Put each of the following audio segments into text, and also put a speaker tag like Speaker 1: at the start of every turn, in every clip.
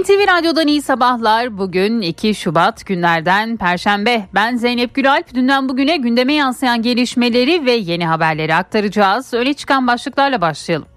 Speaker 1: NTV Radyo'dan iyi sabahlar. Bugün 2 Şubat günlerden Perşembe. Ben Zeynep Gülalp. Dünden bugüne gündeme yansıyan gelişmeleri ve yeni haberleri aktaracağız. Öne çıkan başlıklarla başlayalım.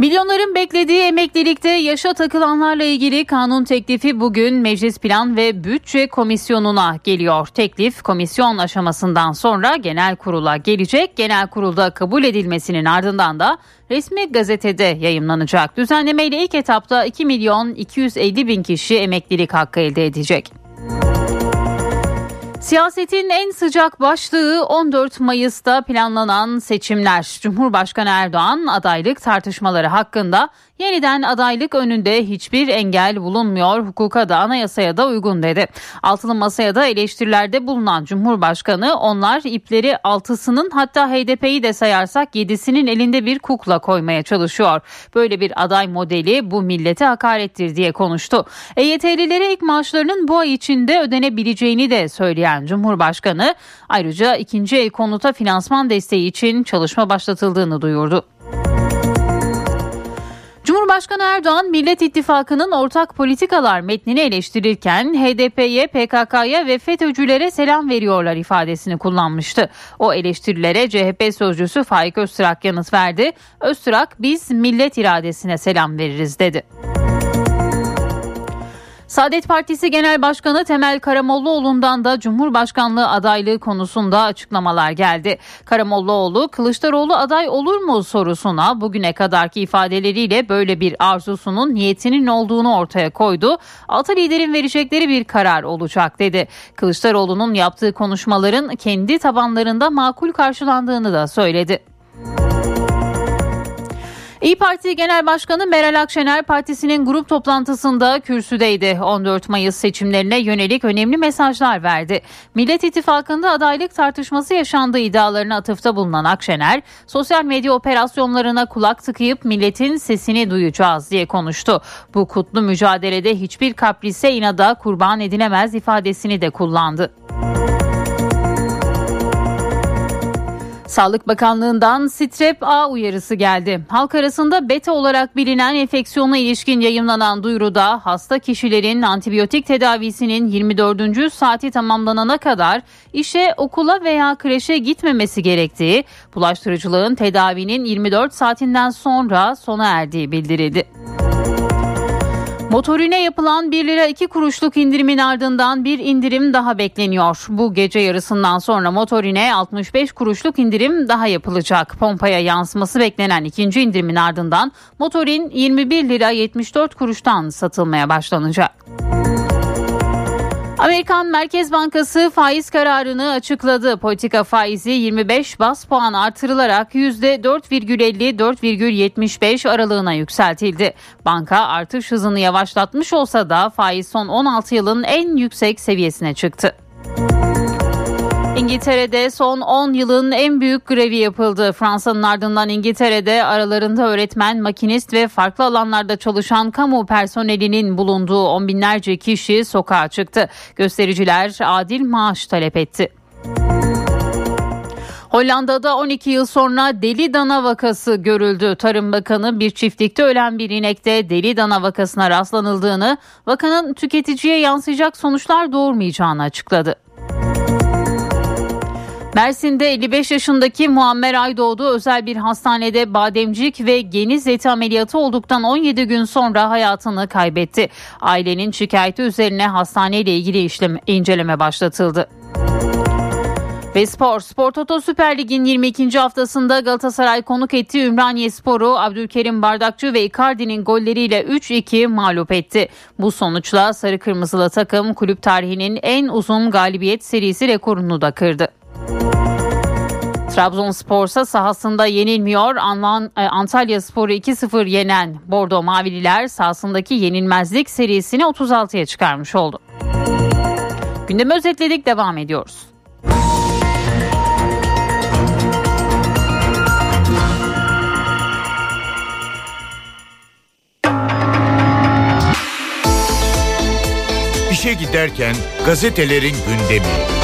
Speaker 1: Milyonların beklediği emeklilikte yaşa takılanlarla ilgili kanun teklifi bugün Meclis Plan ve Bütçe Komisyonu'na geliyor. Teklif komisyon aşamasından sonra genel kurula gelecek. Genel kurulda kabul edilmesinin ardından da resmi gazetede yayımlanacak. Düzenlemeyle ilk etapta 2 milyon 250 bin kişi emeklilik hakkı elde edecek. Siyasetin en sıcak başlığı 14 Mayıs'ta planlanan seçimler. Cumhurbaşkanı Erdoğan adaylık tartışmaları hakkında Yeniden adaylık önünde hiçbir engel bulunmuyor, hukuka da anayasaya da uygun dedi. Altılı masaya da eleştirilerde bulunan Cumhurbaşkanı onlar ipleri altısının hatta HDP'yi de sayarsak yedisinin elinde bir kukla koymaya çalışıyor. Böyle bir aday modeli bu millete hakarettir diye konuştu. EYT'lilere ilk maaşlarının bu ay içinde ödenebileceğini de söyleyen Cumhurbaşkanı ayrıca ikinci el konuta finansman desteği için çalışma başlatıldığını duyurdu. Cumhurbaşkanı Erdoğan Millet İttifakı'nın ortak politikalar metnini eleştirirken HDP'ye, PKK'ya ve FETÖ'cülere selam veriyorlar ifadesini kullanmıştı. O eleştirilere CHP sözcüsü Faik Öztürk yanıt verdi. Öztürk biz millet iradesine selam veririz dedi. Saadet Partisi Genel Başkanı Temel Karamollaoğlu'ndan da Cumhurbaşkanlığı adaylığı konusunda açıklamalar geldi. Karamollaoğlu Kılıçdaroğlu aday olur mu sorusuna bugüne kadarki ifadeleriyle böyle bir arzusunun niyetinin olduğunu ortaya koydu. Altı liderin verecekleri bir karar olacak dedi. Kılıçdaroğlu'nun yaptığı konuşmaların kendi tabanlarında makul karşılandığını da söyledi. İyi Parti Genel Başkanı Meral Akşener partisinin grup toplantısında kürsüdeydi. 14 Mayıs seçimlerine yönelik önemli mesajlar verdi. Millet İttifakı'nda adaylık tartışması yaşandığı iddialarına atıfta bulunan Akşener, sosyal medya operasyonlarına kulak tıkayıp milletin sesini duyacağız diye konuştu. Bu kutlu mücadelede hiçbir kaprise inada kurban edilemez ifadesini de kullandı. Sağlık Bakanlığı'ndan Strep A uyarısı geldi. Halk arasında beta olarak bilinen enfeksiyona ilişkin yayımlanan duyuruda hasta kişilerin antibiyotik tedavisinin 24. saati tamamlanana kadar işe, okula veya kreşe gitmemesi gerektiği, bulaştırıcılığın tedavinin 24 saatinden sonra sona erdiği bildirildi. Motorine yapılan 1 lira 2 kuruşluk indirimin ardından bir indirim daha bekleniyor. Bu gece yarısından sonra motorine 65 kuruşluk indirim daha yapılacak. Pompaya yansıması beklenen ikinci indirimin ardından motorin 21 lira 74 kuruştan satılmaya başlanacak. Amerikan Merkez Bankası faiz kararını açıkladı. Politika faizi 25 bas puan artırılarak %4,50-4,75 aralığına yükseltildi. Banka artış hızını yavaşlatmış olsa da faiz son 16 yılın en yüksek seviyesine çıktı. İngiltere'de son 10 yılın en büyük grevi yapıldı. Fransa'nın ardından İngiltere'de aralarında öğretmen, makinist ve farklı alanlarda çalışan kamu personelinin bulunduğu on binlerce kişi sokağa çıktı. Göstericiler adil maaş talep etti. Hollanda'da 12 yıl sonra deli dana vakası görüldü. Tarım Bakanı bir çiftlikte ölen bir inekte deli dana vakasına rastlanıldığını, vakanın tüketiciye yansıyacak sonuçlar doğurmayacağını açıkladı. Mersin'de 55 yaşındaki Muammer Aydoğdu özel bir hastanede bademcik ve geniz eti ameliyatı olduktan 17 gün sonra hayatını kaybetti. Ailenin şikayeti üzerine hastaneyle ilgili işlem, inceleme başlatıldı. Ve spor. Spor Toto Süper Lig'in 22. haftasında Galatasaray konuk ettiği Ümraniye Sporu Abdülkerim Bardakçı ve Icardi'nin golleriyle 3-2 mağlup etti. Bu sonuçla Sarı Kırmızılı takım kulüp tarihinin en uzun galibiyet serisi rekorunu da kırdı. Trabzonspor ise sahasında yenilmiyor. E, Antalya Spor'u 2-0 yenen Bordo Mavililer sahasındaki yenilmezlik serisini 36'ya çıkarmış oldu. Gündemi özetledik devam ediyoruz.
Speaker 2: İşe giderken gazetelerin gündemi.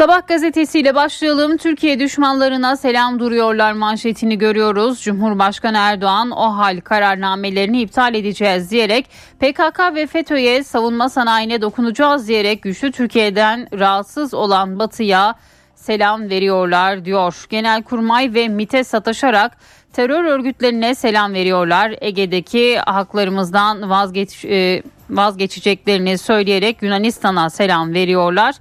Speaker 1: Sabah gazetesiyle başlayalım. Türkiye düşmanlarına selam duruyorlar manşetini görüyoruz. Cumhurbaşkanı Erdoğan o hal kararnamelerini iptal edeceğiz diyerek PKK ve FETÖ'ye savunma sanayine dokunacağız diyerek güçlü Türkiye'den rahatsız olan Batı'ya selam veriyorlar diyor. Genelkurmay ve MIT'e sataşarak terör örgütlerine selam veriyorlar. Ege'deki haklarımızdan vazgeç, e, vazgeçeceklerini söyleyerek Yunanistan'a selam veriyorlar.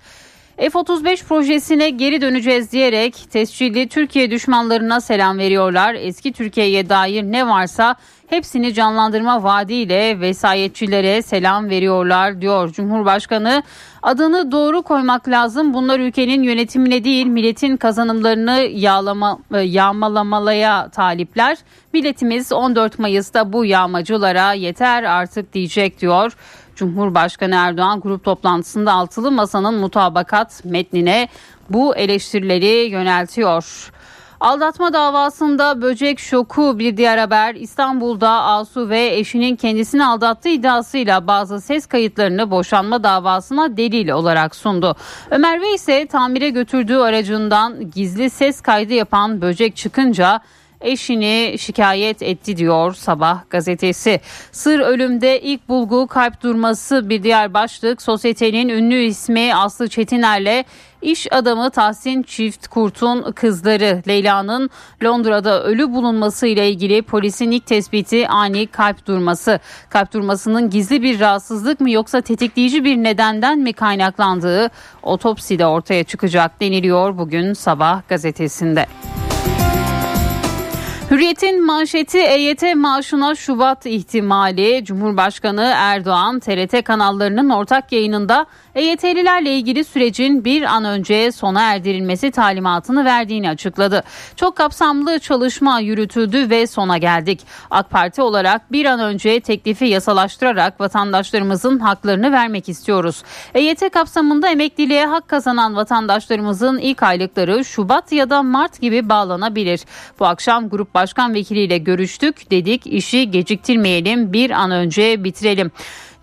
Speaker 1: F-35 projesine geri döneceğiz diyerek tescilli Türkiye düşmanlarına selam veriyorlar. Eski Türkiye'ye dair ne varsa hepsini canlandırma vaadiyle vesayetçilere selam veriyorlar diyor Cumhurbaşkanı. Adını doğru koymak lazım. Bunlar ülkenin yönetimine değil milletin kazanımlarını yağlama, e, yağmalamalaya talipler. Milletimiz 14 Mayıs'ta bu yağmacılara yeter artık diyecek diyor. Cumhurbaşkanı Erdoğan grup toplantısında altılı masanın mutabakat metnine bu eleştirileri yöneltiyor. Aldatma davasında böcek şoku bir diğer haber İstanbul'da Asu ve eşinin kendisini aldattığı iddiasıyla bazı ses kayıtlarını boşanma davasına delil olarak sundu. Ömer Bey ise tamire götürdüğü aracından gizli ses kaydı yapan böcek çıkınca eşini şikayet etti diyor Sabah gazetesi. Sır ölümde ilk bulgu kalp durması bir diğer başlık. Sosyetenin ünlü ismi Aslı Çetiner'le İş adamı Tahsin Çift Kurt'un kızları Leyla'nın Londra'da ölü bulunması ile ilgili polisin ilk tespiti ani kalp durması. Kalp durmasının gizli bir rahatsızlık mı yoksa tetikleyici bir nedenden mi kaynaklandığı otopside ortaya çıkacak deniliyor bugün sabah gazetesinde. Hürriyet'in manşeti EYT maaşına Şubat ihtimali. Cumhurbaşkanı Erdoğan TRT kanallarının ortak yayınında EYT'lilerle ilgili sürecin bir an önce sona erdirilmesi talimatını verdiğini açıkladı. Çok kapsamlı çalışma yürütüldü ve sona geldik. AK Parti olarak bir an önce teklifi yasalaştırarak vatandaşlarımızın haklarını vermek istiyoruz. EYT kapsamında emekliliğe hak kazanan vatandaşlarımızın ilk aylıkları Şubat ya da Mart gibi bağlanabilir. Bu akşam Grup Başkan Vekili ile görüştük. Dedik işi geciktirmeyelim bir an önce bitirelim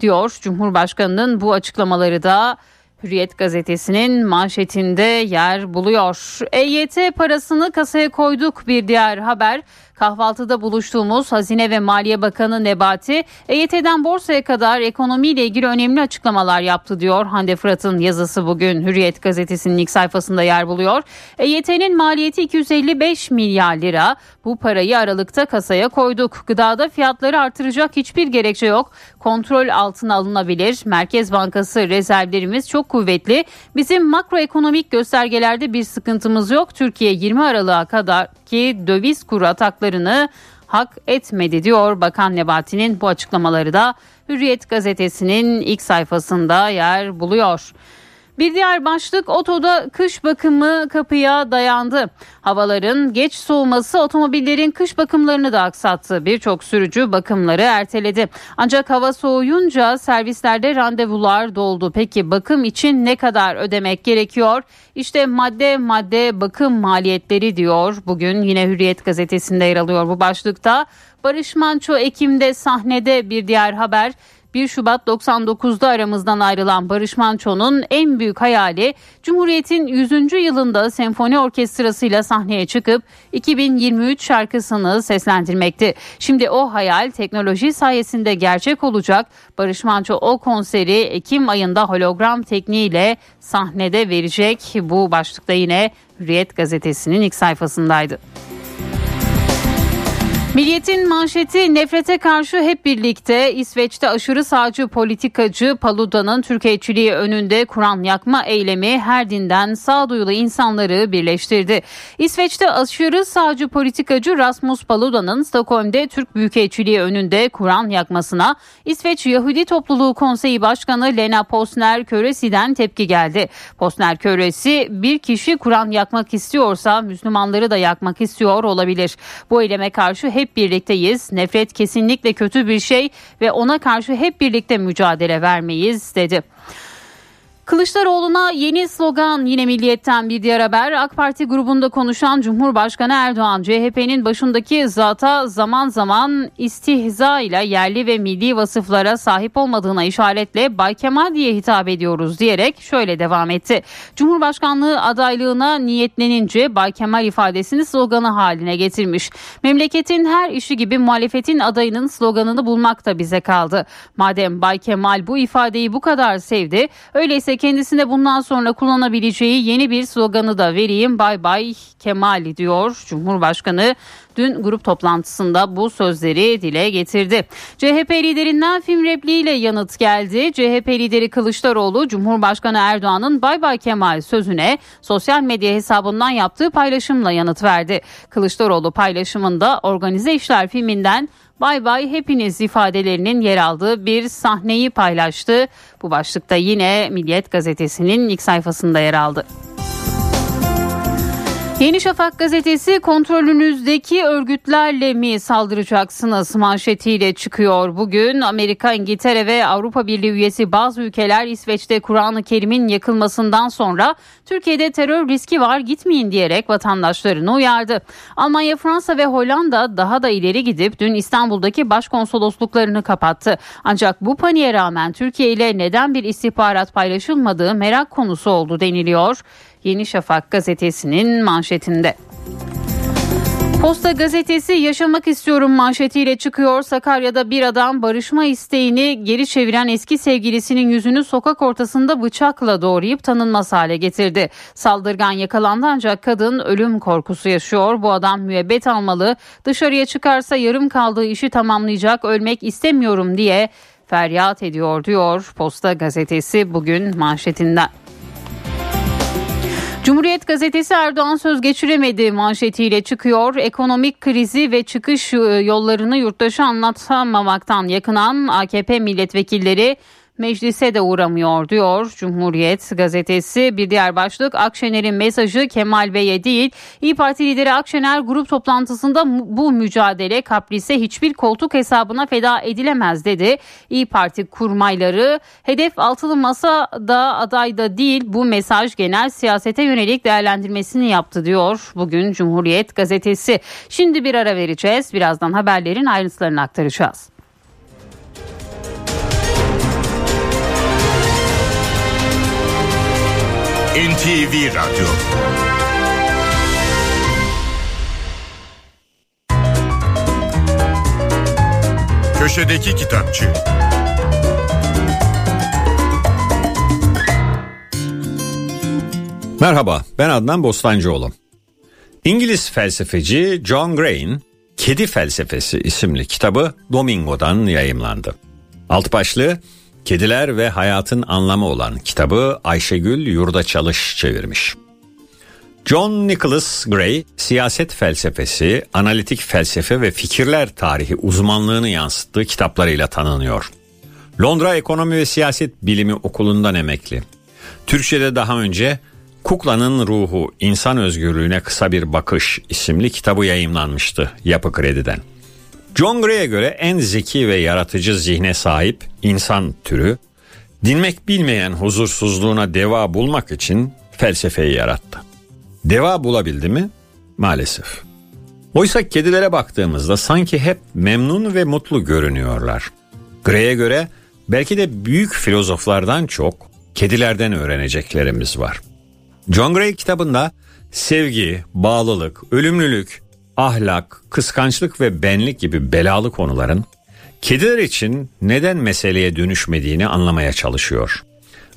Speaker 1: diyor. Cumhurbaşkanının bu açıklamaları da Hürriyet gazetesinin manşetinde yer buluyor. EYT parasını kasaya koyduk bir diğer haber. Kahvaltıda buluştuğumuz Hazine ve Maliye Bakanı Nebati, EYT'den borsaya kadar ekonomiyle ilgili önemli açıklamalar yaptı diyor. Hande Fırat'ın yazısı bugün Hürriyet gazetesinin ilk sayfasında yer buluyor. EYT'nin maliyeti 255 milyar lira. Bu parayı Aralık'ta kasaya koyduk. Gıdada fiyatları artıracak hiçbir gerekçe yok. Kontrol altına alınabilir. Merkez Bankası rezervlerimiz çok kuvvetli. Bizim makroekonomik göstergelerde bir sıkıntımız yok. Türkiye 20 Aralık'a kadar ki döviz kuru ataklarını hak etmedi diyor Bakan Nebati'nin bu açıklamaları da Hürriyet gazetesinin ilk sayfasında yer buluyor. Bir diğer başlık otoda kış bakımı kapıya dayandı. Havaların geç soğuması otomobillerin kış bakımlarını da aksattı. Birçok sürücü bakımları erteledi. Ancak hava soğuyunca servislerde randevular doldu. Peki bakım için ne kadar ödemek gerekiyor? İşte madde madde bakım maliyetleri diyor. Bugün yine Hürriyet gazetesinde yer alıyor bu başlıkta. Barış Manço Ekim'de sahnede bir diğer haber. 1 Şubat 99'da aramızdan ayrılan Barış Manço'nun en büyük hayali Cumhuriyet'in 100. yılında senfoni orkestrasıyla sahneye çıkıp 2023 şarkısını seslendirmekti. Şimdi o hayal teknoloji sayesinde gerçek olacak. Barış Manço o konseri Ekim ayında hologram tekniğiyle sahnede verecek. Bu başlıkta yine Hürriyet gazetesinin ilk sayfasındaydı. Milliyetin manşeti nefrete karşı hep birlikte İsveç'te aşırı sağcı politikacı Paluda'nın Türkiye'çiliği önünde Kur'an yakma eylemi her dinden sağduyulu insanları birleştirdi. İsveç'te aşırı sağcı politikacı Rasmus Paluda'nın Stockholm'de Türk Büyükelçiliği önünde Kur'an yakmasına İsveç Yahudi Topluluğu Konseyi Başkanı Lena Posner Köresi'den tepki geldi. Posner Köresi bir kişi Kur'an yakmak istiyorsa Müslümanları da yakmak istiyor olabilir. Bu eyleme karşı hep hep birlikteyiz. Nefret kesinlikle kötü bir şey ve ona karşı hep birlikte mücadele vermeyiz dedi. Kılıçdaroğlu'na yeni slogan yine milliyetten bir diğer haber. AK Parti grubunda konuşan Cumhurbaşkanı Erdoğan CHP'nin başındaki zata zaman zaman istihza ile yerli ve milli vasıflara sahip olmadığına işaretle Bay Kemal diye hitap ediyoruz diyerek şöyle devam etti. Cumhurbaşkanlığı adaylığına niyetlenince Bay Kemal ifadesini sloganı haline getirmiş. Memleketin her işi gibi muhalefetin adayının sloganını bulmak da bize kaldı. Madem Bay Kemal bu ifadeyi bu kadar sevdi öyleyse kendisine bundan sonra kullanabileceği yeni bir sloganı da vereyim. Bay bay Kemal diyor Cumhurbaşkanı dün grup toplantısında bu sözleri dile getirdi. CHP liderinden film repliğiyle yanıt geldi. CHP lideri Kılıçdaroğlu Cumhurbaşkanı Erdoğan'ın Bay Bay Kemal sözüne sosyal medya hesabından yaptığı paylaşımla yanıt verdi. Kılıçdaroğlu paylaşımında organize işler filminden Bay bay hepiniz ifadelerinin yer aldığı bir sahneyi paylaştı. Bu başlıkta yine Milliyet gazetesinin ilk sayfasında yer aldı. Yeni Şafak gazetesi kontrolünüzdeki örgütlerle mi saldıracaksınız manşetiyle çıkıyor. Bugün Amerika, İngiltere ve Avrupa Birliği üyesi bazı ülkeler İsveç'te Kur'an-ı Kerim'in yakılmasından sonra Türkiye'de terör riski var gitmeyin diyerek vatandaşlarını uyardı. Almanya, Fransa ve Hollanda daha da ileri gidip dün İstanbul'daki başkonsolosluklarını kapattı. Ancak bu paniğe rağmen Türkiye ile neden bir istihbarat paylaşılmadığı merak konusu oldu deniliyor. Yeni Şafak gazetesinin manşetinde. Posta gazetesi yaşamak istiyorum manşetiyle çıkıyor. Sakarya'da bir adam barışma isteğini geri çeviren eski sevgilisinin yüzünü sokak ortasında bıçakla doğrayıp tanınmaz hale getirdi. Saldırgan yakalandı ancak kadın ölüm korkusu yaşıyor. Bu adam müebbet almalı. Dışarıya çıkarsa yarım kaldığı işi tamamlayacak. Ölmek istemiyorum diye feryat ediyor diyor Posta gazetesi bugün manşetinden. Cumhuriyet gazetesi Erdoğan söz geçiremedi manşetiyle çıkıyor. Ekonomik krizi ve çıkış e, yollarını yurttaşa anlatamamaktan yakınan AKP milletvekilleri meclise de uğramıyor diyor Cumhuriyet gazetesi. Bir diğer başlık Akşener'in mesajı Kemal Bey'e değil. İyi Parti lideri Akşener grup toplantısında bu mücadele kaprise hiçbir koltuk hesabına feda edilemez dedi. İyi Parti kurmayları hedef altılı masa da adayda değil bu mesaj genel siyasete yönelik değerlendirmesini yaptı diyor bugün Cumhuriyet gazetesi. Şimdi bir ara vereceğiz. Birazdan haberlerin ayrıntılarını aktaracağız.
Speaker 3: NTV Radyo Köşedeki Kitapçı
Speaker 4: Merhaba, ben Adnan Bostancıoğlu. İngiliz felsefeci John Gray'in Kedi Felsefesi isimli kitabı Domingo'dan yayımlandı. Alt başlığı Kediler ve Hayatın Anlamı olan kitabı Ayşegül Yurda Çalış çevirmiş. John Nicholas Gray, siyaset felsefesi, analitik felsefe ve fikirler tarihi uzmanlığını yansıttığı kitaplarıyla tanınıyor. Londra Ekonomi ve Siyaset Bilimi Okulu'ndan emekli. Türkçe'de daha önce Kuklanın Ruhu, İnsan Özgürlüğüne Kısa Bir Bakış isimli kitabı yayımlanmıştı Yapı Kredi'den. John Gray'e göre en zeki ve yaratıcı zihne sahip insan türü, dinmek bilmeyen huzursuzluğuna deva bulmak için felsefeyi yarattı. Deva bulabildi mi? Maalesef. Oysa kedilere baktığımızda sanki hep memnun ve mutlu görünüyorlar. Gray'e göre belki de büyük filozoflardan çok kedilerden öğreneceklerimiz var. John Gray kitabında sevgi, bağlılık, ölümlülük, ahlak, kıskançlık ve benlik gibi belalı konuların kediler için neden meseleye dönüşmediğini anlamaya çalışıyor.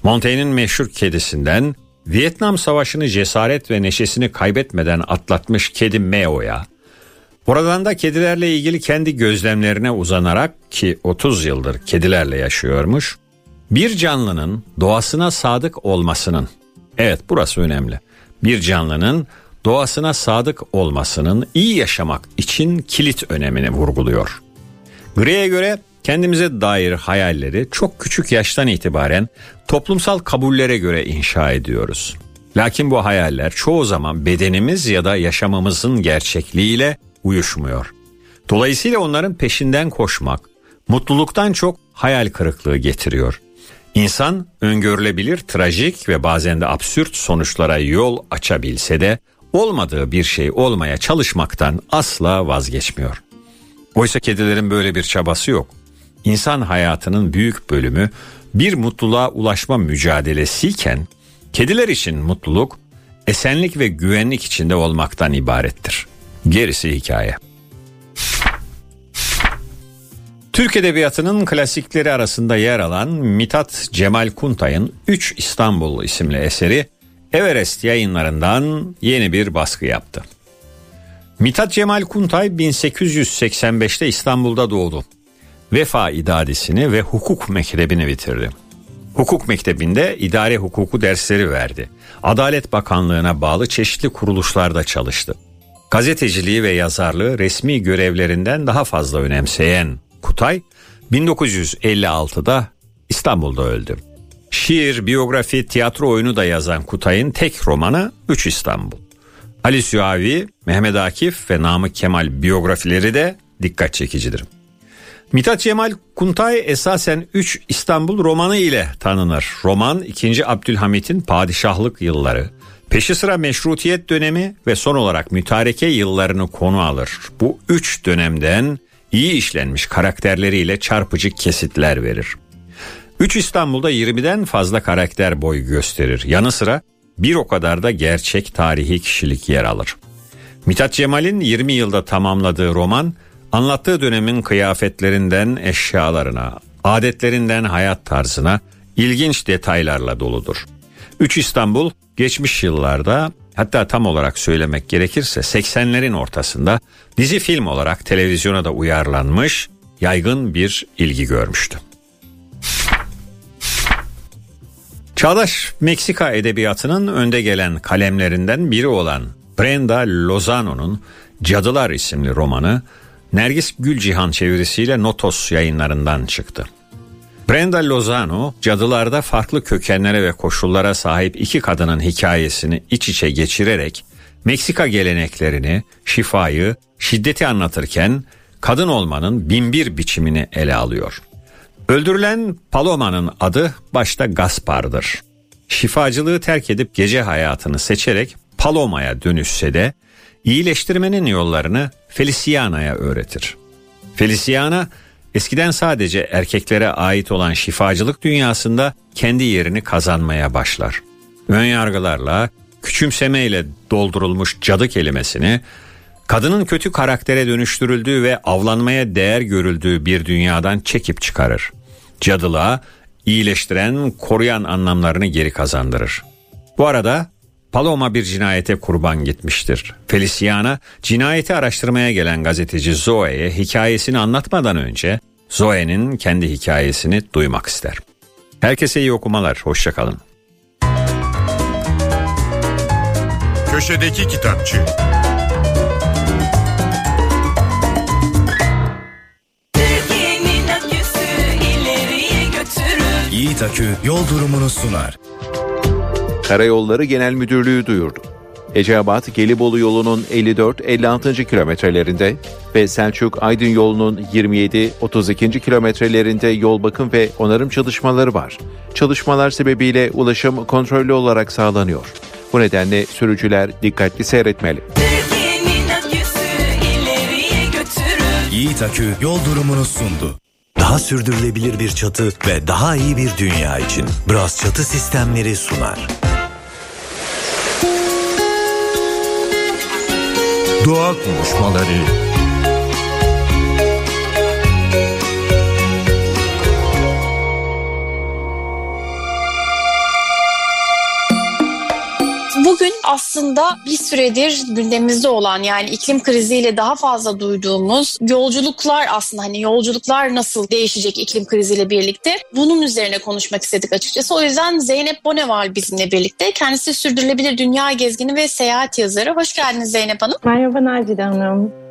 Speaker 4: Montaigne'in meşhur kedisinden Vietnam Savaşı'nı cesaret ve neşesini kaybetmeden atlatmış kedi Meo'ya, buradan da kedilerle ilgili kendi gözlemlerine uzanarak ki 30 yıldır kedilerle yaşıyormuş, bir canlının doğasına sadık olmasının, evet burası önemli, bir canlının doğasına sadık olmasının iyi yaşamak için kilit önemini vurguluyor. Gray'e göre kendimize dair hayalleri çok küçük yaştan itibaren toplumsal kabullere göre inşa ediyoruz. Lakin bu hayaller çoğu zaman bedenimiz ya da yaşamamızın gerçekliğiyle uyuşmuyor. Dolayısıyla onların peşinden koşmak mutluluktan çok hayal kırıklığı getiriyor. İnsan öngörülebilir, trajik ve bazen de absürt sonuçlara yol açabilse de olmadığı bir şey olmaya çalışmaktan asla vazgeçmiyor. Oysa kedilerin böyle bir çabası yok. İnsan hayatının büyük bölümü bir mutluluğa ulaşma mücadelesiyken kediler için mutluluk esenlik ve güvenlik içinde olmaktan ibarettir. Gerisi hikaye. Türk Edebiyatı'nın klasikleri arasında yer alan Mithat Cemal Kuntay'ın 3 İstanbul isimli eseri Everest yayınlarından yeni bir baskı yaptı. Mithat Cemal Kuntay 1885'te İstanbul'da doğdu. Vefa İdadisini ve hukuk mektebini bitirdi. Hukuk mektebinde idare hukuku dersleri verdi. Adalet Bakanlığı'na bağlı çeşitli kuruluşlarda çalıştı. Gazeteciliği ve yazarlığı resmi görevlerinden daha fazla önemseyen Kutay 1956'da İstanbul'da öldü. Şiir, biyografi, tiyatro oyunu da yazan Kutay'ın tek romanı Üç İstanbul. Ali Süavi, Mehmet Akif ve Namık Kemal biyografileri de dikkat çekicidir. Mithat Cemal Kuntay esasen 3 İstanbul romanı ile tanınır. Roman 2. Abdülhamit'in padişahlık yılları, peşi sıra meşrutiyet dönemi ve son olarak mütareke yıllarını konu alır. Bu üç dönemden iyi işlenmiş karakterleriyle çarpıcı kesitler verir. 3 İstanbul'da 20'den fazla karakter boy gösterir. Yanı sıra bir o kadar da gerçek tarihi kişilik yer alır. Mithat Cemal'in 20 yılda tamamladığı roman anlattığı dönemin kıyafetlerinden eşyalarına, adetlerinden hayat tarzına ilginç detaylarla doludur. 3 İstanbul geçmiş yıllarda hatta tam olarak söylemek gerekirse 80'lerin ortasında dizi film olarak televizyona da uyarlanmış, yaygın bir ilgi görmüştü. Çağdaş Meksika edebiyatının önde gelen kalemlerinden biri olan Brenda Lozano'nun Cadılar isimli romanı Nergis Gülcihan çevirisiyle Notos yayınlarından çıktı. Brenda Lozano, cadılarda farklı kökenlere ve koşullara sahip iki kadının hikayesini iç içe geçirerek Meksika geleneklerini, şifayı, şiddeti anlatırken kadın olmanın binbir biçimini ele alıyor. Öldürülen Paloma'nın adı başta Gaspar'dır. Şifacılığı terk edip gece hayatını seçerek Paloma'ya dönüşse de iyileştirmenin yollarını Feliciana'ya öğretir. Feliciana eskiden sadece erkeklere ait olan şifacılık dünyasında kendi yerini kazanmaya başlar. Önyargılarla, küçümsemeyle doldurulmuş cadı kelimesini kadının kötü karaktere dönüştürüldüğü ve avlanmaya değer görüldüğü bir dünyadan çekip çıkarır. Cadılığa iyileştiren, koruyan anlamlarını geri kazandırır. Bu arada Paloma bir cinayete kurban gitmiştir. Feliciana cinayeti araştırmaya gelen gazeteci Zoe'ye hikayesini anlatmadan önce Zoe'nin kendi hikayesini duymak ister. Herkese iyi okumalar, hoşçakalın.
Speaker 3: Köşedeki Kitapçı
Speaker 5: Yiğit Akü yol durumunu sunar.
Speaker 6: Karayolları Genel Müdürlüğü duyurdu. Eceabat Gelibolu yolunun 54-56. kilometrelerinde ve Selçuk Aydın yolunun 27-32. kilometrelerinde yol bakım ve onarım çalışmaları var. Çalışmalar sebebiyle ulaşım kontrollü olarak sağlanıyor. Bu nedenle sürücüler dikkatli seyretmeli.
Speaker 5: Yiğit Akü yol durumunu sundu. Daha sürdürülebilir bir çatı ve daha iyi bir dünya için Bras Çatı Sistemleri sunar.
Speaker 3: Doğa konuşmaları
Speaker 7: Bugün aslında bir süredir gündemimizde olan yani iklim kriziyle daha fazla duyduğumuz yolculuklar aslında hani yolculuklar nasıl değişecek iklim kriziyle birlikte bunun üzerine konuşmak istedik açıkçası. O yüzden Zeynep Boneval bizimle birlikte. Kendisi sürdürülebilir dünya gezgini ve seyahat yazarı. Hoş geldiniz Zeynep Hanım.
Speaker 8: Merhaba Nacide Hanım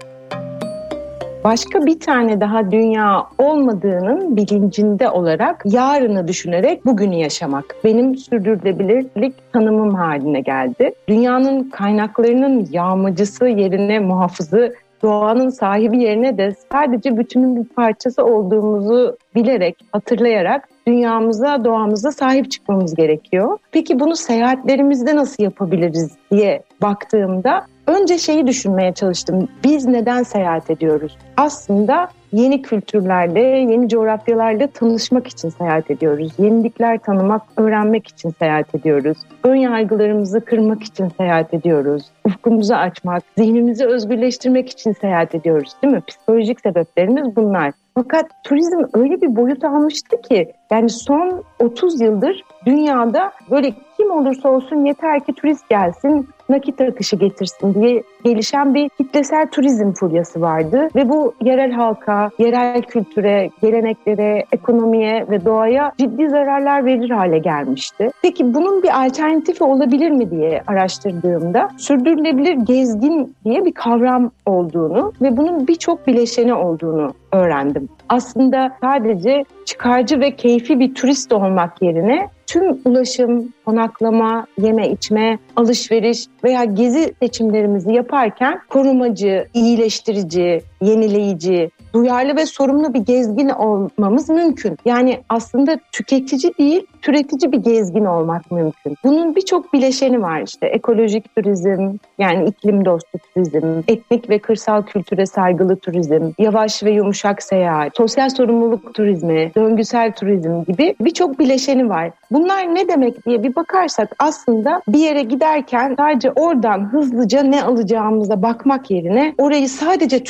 Speaker 8: başka bir tane daha dünya olmadığının bilincinde olarak yarını düşünerek bugünü yaşamak benim sürdürülebilirlik tanımım haline geldi. Dünyanın kaynaklarının yağmacısı yerine muhafızı doğanın sahibi yerine de sadece bütünün bir parçası olduğumuzu bilerek, hatırlayarak dünyamıza, doğamıza sahip çıkmamız gerekiyor. Peki bunu seyahatlerimizde nasıl yapabiliriz diye baktığımda önce şeyi düşünmeye çalıştım. Biz neden seyahat ediyoruz? Aslında yeni kültürlerle, yeni coğrafyalarla tanışmak için seyahat ediyoruz. Yenilikler tanımak, öğrenmek için seyahat ediyoruz. Ön yargılarımızı kırmak için seyahat ediyoruz. Ufkumuzu açmak, zihnimizi özgürleştirmek için seyahat ediyoruz değil mi? Psikolojik sebeplerimiz bunlar. Fakat turizm öyle bir boyut almıştı ki yani son 30 yıldır dünyada böyle kim olursa olsun yeter ki turist gelsin, nakit akışı getirsin diye gelişen bir kitlesel turizm furyası vardı. Ve bu yerel halka, yerel kültüre, geleneklere, ekonomiye ve doğaya ciddi zararlar verir hale gelmişti. Peki bunun bir alternatifi olabilir mi diye araştırdığımda sürdürülebilir gezgin diye bir kavram olduğunu ve bunun birçok bileşeni olduğunu öğrendim. Aslında sadece çıkarcı ve keyfi bir turist olmak yerine tüm ulaşım, konaklama, yeme içme, alışveriş veya gezi seçimlerimizi yaparken korumacı, iyileştirici, yenileyici, duyarlı ve sorumlu bir gezgin olmamız mümkün. Yani aslında tüketici değil, türetici bir gezgin olmak mümkün. Bunun birçok bileşeni var işte ekolojik turizm, yani iklim dostu turizm, etnik ve kırsal kültüre saygılı turizm, yavaş ve yumuşak seyahat, sosyal sorumluluk turizmi, döngüsel turizm gibi birçok bileşeni var. Bunlar ne demek diye bir bakarsak aslında bir yere giderken sadece oradan hızlıca ne alacağımıza bakmak yerine orayı sadece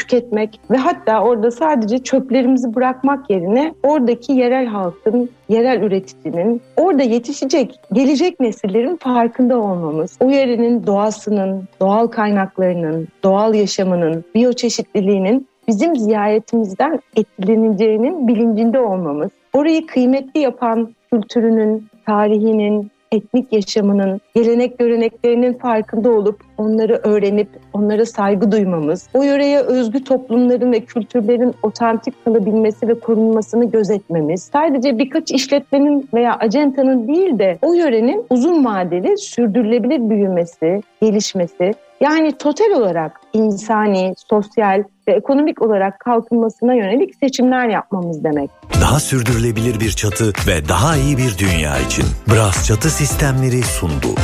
Speaker 8: tüketmek ve hatta orada sadece çöplerimizi bırakmak yerine oradaki yerel halkın, yerel üreticinin, orada yetişecek, gelecek nesillerin farkında olmamız, o yerenin doğasının, doğal kaynaklarının, doğal yaşamının, biyoçeşitliliğinin bizim ziyaretimizden etkileneceğinin bilincinde olmamız, orayı kıymetli yapan kültürünün, tarihinin, etnik yaşamının, gelenek göreneklerinin farkında olup onları öğrenip onlara saygı duymamız, o yöreye özgü toplumların ve kültürlerin otantik kalabilmesi ve korunmasını gözetmemiz, sadece birkaç işletmenin veya acentanın değil de o yörenin uzun vadeli sürdürülebilir büyümesi, gelişmesi, yani total olarak insani, sosyal ve ekonomik olarak kalkınmasına yönelik seçimler yapmamız demek.
Speaker 5: Daha sürdürülebilir bir çatı ve daha iyi bir dünya için Bras Çatı Sistemleri sundu.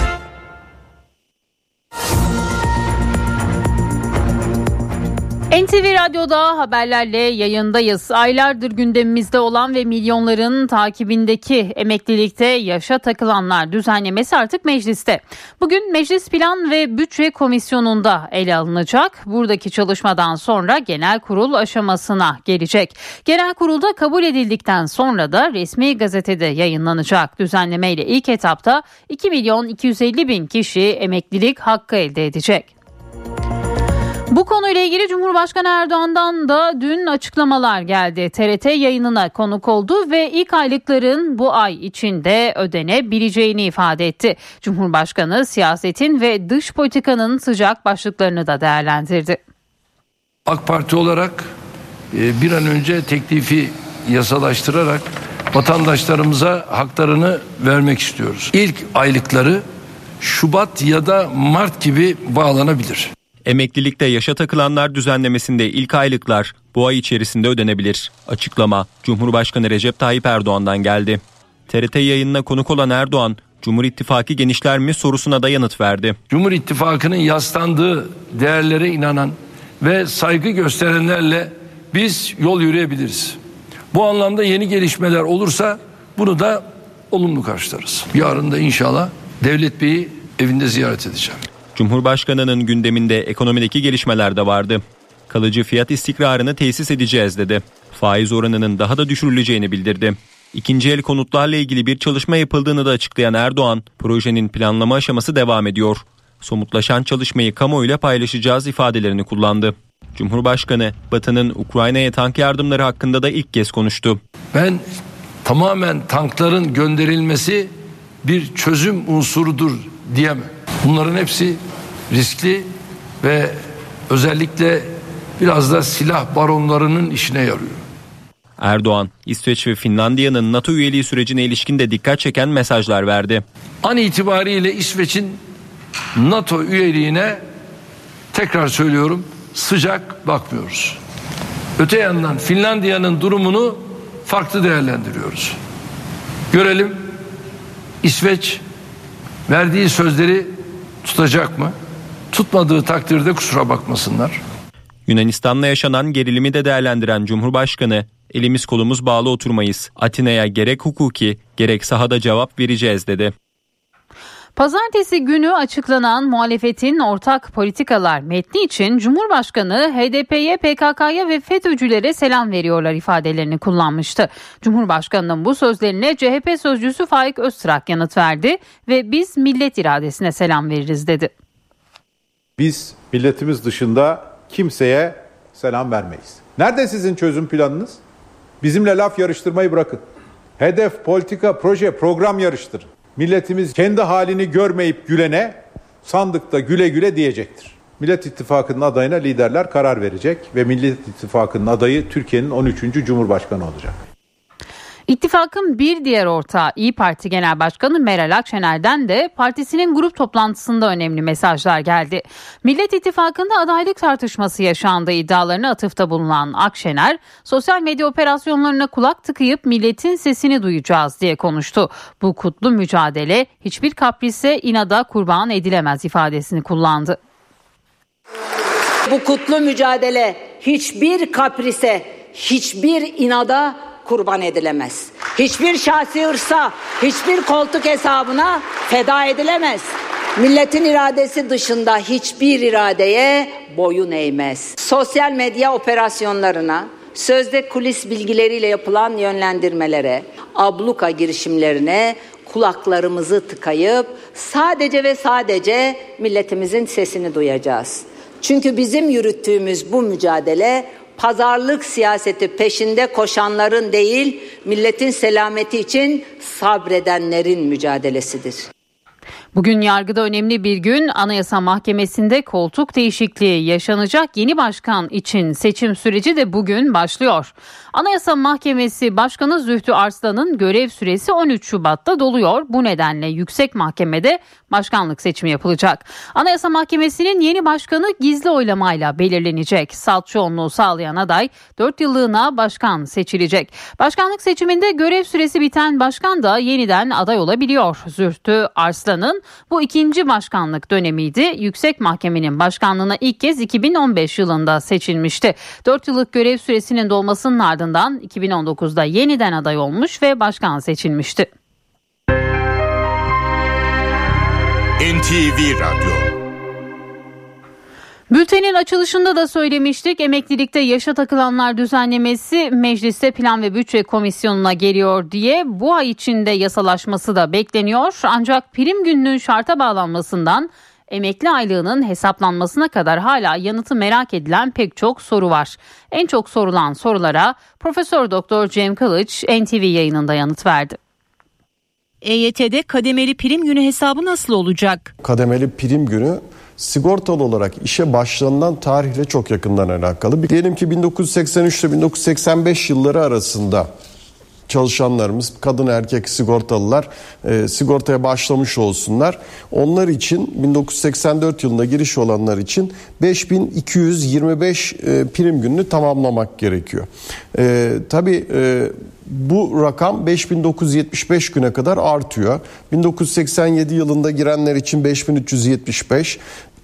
Speaker 1: NTV Radyo'da haberlerle yayındayız. Aylardır gündemimizde olan ve milyonların takibindeki emeklilikte yaşa takılanlar düzenlemesi artık mecliste. Bugün Meclis Plan ve Bütçe Komisyonu'nda ele alınacak. Buradaki çalışmadan sonra genel kurul aşamasına gelecek. Genel kurulda kabul edildikten sonra da resmi gazetede yayınlanacak. Düzenleme ile ilk etapta 2 milyon 250 bin kişi emeklilik hakkı elde edecek. Bu konuyla ilgili Cumhurbaşkanı Erdoğan'dan da dün açıklamalar geldi. TRT yayınına konuk oldu ve ilk aylıkların bu ay içinde ödenebileceğini ifade etti. Cumhurbaşkanı siyasetin ve dış politikanın sıcak başlıklarını da değerlendirdi.
Speaker 9: AK Parti olarak e, bir an önce teklifi yasalaştırarak vatandaşlarımıza haklarını vermek istiyoruz. İlk aylıkları Şubat ya da Mart gibi bağlanabilir.
Speaker 10: Emeklilikte yaşa takılanlar düzenlemesinde ilk aylıklar bu ay içerisinde ödenebilir. Açıklama Cumhurbaşkanı Recep Tayyip Erdoğan'dan geldi. TRT yayınına konuk olan Erdoğan, Cumhur İttifakı genişler mi sorusuna da yanıt verdi.
Speaker 9: Cumhur İttifakı'nın yaslandığı değerlere inanan ve saygı gösterenlerle biz yol yürüyebiliriz. Bu anlamda yeni gelişmeler olursa bunu da olumlu karşılarız. Yarın da inşallah Devlet Bey'i evinde ziyaret edeceğim.
Speaker 10: Cumhurbaşkanının gündeminde ekonomideki gelişmeler de vardı. Kalıcı fiyat istikrarını tesis edeceğiz dedi. Faiz oranının daha da düşürüleceğini bildirdi. İkinci el konutlarla ilgili bir çalışma yapıldığını da açıklayan Erdoğan, projenin planlama aşaması devam ediyor. Somutlaşan çalışmayı kamuoyuyla paylaşacağız ifadelerini kullandı. Cumhurbaşkanı, Batı'nın Ukrayna'ya tank yardımları hakkında da ilk kez konuştu.
Speaker 9: Ben tamamen tankların gönderilmesi bir çözüm unsurudur diyemem. Bunların hepsi riskli ve özellikle biraz da silah baronlarının işine yarıyor.
Speaker 10: Erdoğan, İsveç ve Finlandiya'nın NATO üyeliği sürecine ilişkin de dikkat çeken mesajlar verdi.
Speaker 9: An itibariyle İsveç'in NATO üyeliğine tekrar söylüyorum sıcak bakmıyoruz. Öte yandan Finlandiya'nın durumunu farklı değerlendiriyoruz. Görelim İsveç verdiği sözleri tutacak mı? Tutmadığı takdirde kusura bakmasınlar.
Speaker 10: Yunanistan'la yaşanan gerilimi de değerlendiren Cumhurbaşkanı elimiz kolumuz bağlı oturmayız. Atina'ya gerek hukuki gerek sahada cevap vereceğiz dedi.
Speaker 1: Pazartesi günü açıklanan muhalefetin ortak politikalar metni için Cumhurbaşkanı HDP'ye, PKK'ya ve FETÖ'cülere selam veriyorlar ifadelerini kullanmıştı. Cumhurbaşkanının bu sözlerine CHP sözcüsü Faik Öztrak yanıt verdi ve biz millet iradesine selam veririz dedi.
Speaker 11: Biz milletimiz dışında kimseye selam vermeyiz. Nerede sizin çözüm planınız? Bizimle laf yarıştırmayı bırakın. Hedef, politika, proje, program yarıştırın. Milletimiz kendi halini görmeyip gülene sandıkta güle güle diyecektir. Millet İttifakı'nın adayına liderler karar verecek ve Millet İttifakı'nın adayı Türkiye'nin 13. Cumhurbaşkanı olacak.
Speaker 1: İttifakın bir diğer ortağı İyi Parti Genel Başkanı Meral Akşener'den de partisinin grup toplantısında önemli mesajlar geldi. Millet İttifakı'nda adaylık tartışması yaşandığı iddialarını atıfta bulunan Akşener, sosyal medya operasyonlarına kulak tıkayıp milletin sesini duyacağız diye konuştu. Bu kutlu mücadele hiçbir kaprise inada kurban edilemez ifadesini kullandı.
Speaker 12: Bu kutlu mücadele hiçbir kaprise, hiçbir inada kurban edilemez. Hiçbir şahsi hırsa, hiçbir koltuk hesabına feda edilemez. Milletin iradesi dışında hiçbir iradeye boyun eğmez. Sosyal medya operasyonlarına, sözde kulis bilgileriyle yapılan yönlendirmelere, abluka girişimlerine kulaklarımızı tıkayıp sadece ve sadece milletimizin sesini duyacağız. Çünkü bizim yürüttüğümüz bu mücadele pazarlık siyaseti peşinde koşanların değil, milletin selameti için sabredenlerin mücadelesidir.
Speaker 1: Bugün yargıda önemli bir gün Anayasa Mahkemesi'nde koltuk değişikliği yaşanacak yeni başkan için seçim süreci de bugün başlıyor. Anayasa Mahkemesi Başkanı Zühtü Arslan'ın görev süresi 13 Şubat'ta doluyor. Bu nedenle yüksek mahkemede başkanlık seçimi yapılacak. Anayasa Mahkemesi'nin yeni başkanı gizli oylamayla belirlenecek. Salt çoğunluğu sağlayan aday 4 yıllığına başkan seçilecek. Başkanlık seçiminde görev süresi biten başkan da yeniden aday olabiliyor. Zühtü Arslan'ın bu ikinci başkanlık dönemiydi. Yüksek Mahkemenin başkanlığına ilk kez 2015 yılında seçilmişti. 4 yıllık görev süresinin dolmasının ardından 2019'da yeniden aday olmuş ve başkan seçilmişti.
Speaker 2: NTV Radyo
Speaker 1: Bültenin açılışında da söylemiştik emeklilikte yaşa takılanlar düzenlemesi mecliste plan ve bütçe komisyonuna geliyor diye bu ay içinde yasalaşması da bekleniyor. Ancak prim gününün şarta bağlanmasından emekli aylığının hesaplanmasına kadar hala yanıtı merak edilen pek çok soru var. En çok sorulan sorulara Profesör Doktor Cem Kılıç NTV yayınında yanıt verdi.
Speaker 13: EYT'de kademeli prim günü hesabı nasıl olacak?
Speaker 14: Kademeli prim günü sigortalı olarak işe başlanılan tarihle çok yakından alakalı. Diyelim ki 1983 ile 1985 yılları arasında çalışanlarımız, kadın erkek sigortalılar e, sigortaya başlamış olsunlar. Onlar için 1984 yılında giriş olanlar için 5225 e, prim gününü tamamlamak gerekiyor. E, tabii e, bu rakam 5975 güne kadar artıyor. 1987 yılında girenler için 5375,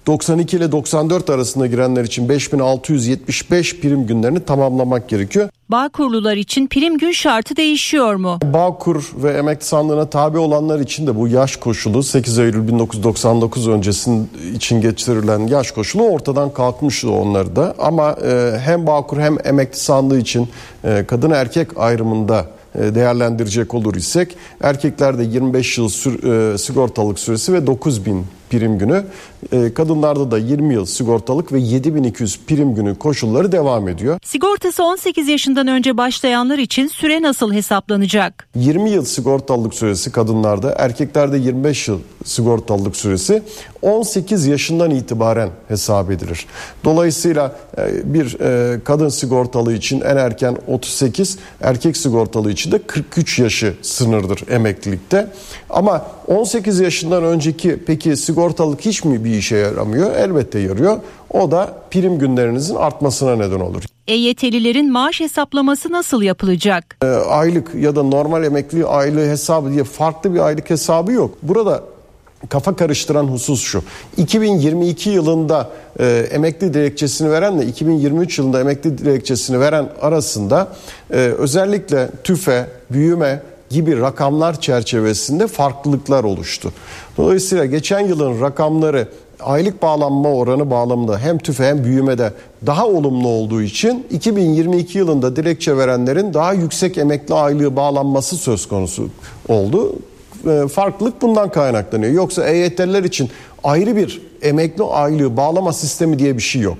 Speaker 14: 92 ile 94 arasında girenler için 5675 prim günlerini tamamlamak gerekiyor.
Speaker 13: Bağkurlular için prim gün şartı değişiyor mu?
Speaker 14: Bağkur ve emekli sandığına tabi olanlar için de bu yaş koşulu 8 Eylül 1999 öncesinin için geçirilen yaş koşulu ortadan kalkmıştı onları da. Ama e, hem Bağkur hem emekli sandığı için e, kadın erkek ayrımında e, değerlendirecek olur isek erkeklerde 25 yıl sigortalık süresi ve 9000 prim günü. E, kadınlarda da 20 yıl sigortalık ve 7200 prim günü koşulları devam ediyor.
Speaker 13: Sigortası 18 yaşından önce başlayanlar için süre nasıl hesaplanacak?
Speaker 14: 20 yıl sigortalılık süresi kadınlarda, erkeklerde 25 yıl sigortalılık süresi 18 yaşından itibaren hesap edilir. Dolayısıyla e, bir e, kadın sigortalı için en erken 38, erkek sigortalı için de 43 yaşı sınırdır emeklilikte. Ama 18 yaşından önceki peki sigortalı sigortalık hiç mi bir işe yaramıyor? Elbette yarıyor. O da prim günlerinizin artmasına neden olur.
Speaker 13: EYT'lilerin maaş hesaplaması nasıl yapılacak?
Speaker 14: E, aylık ya da normal emekli aylığı hesabı diye farklı bir aylık hesabı yok. Burada kafa karıştıran husus şu. 2022 yılında e, emekli dilekçesini verenle 2023 yılında emekli dilekçesini veren arasında e, özellikle tüfe, büyüme gibi rakamlar çerçevesinde farklılıklar oluştu. Dolayısıyla geçen yılın rakamları aylık bağlanma oranı bağlamında hem tüfe hem büyümede daha olumlu olduğu için 2022 yılında dilekçe verenlerin daha yüksek emekli aylığı bağlanması söz konusu oldu. E, farklılık bundan kaynaklanıyor. Yoksa EYT'liler için ayrı bir emekli aylığı bağlama sistemi diye bir şey yok.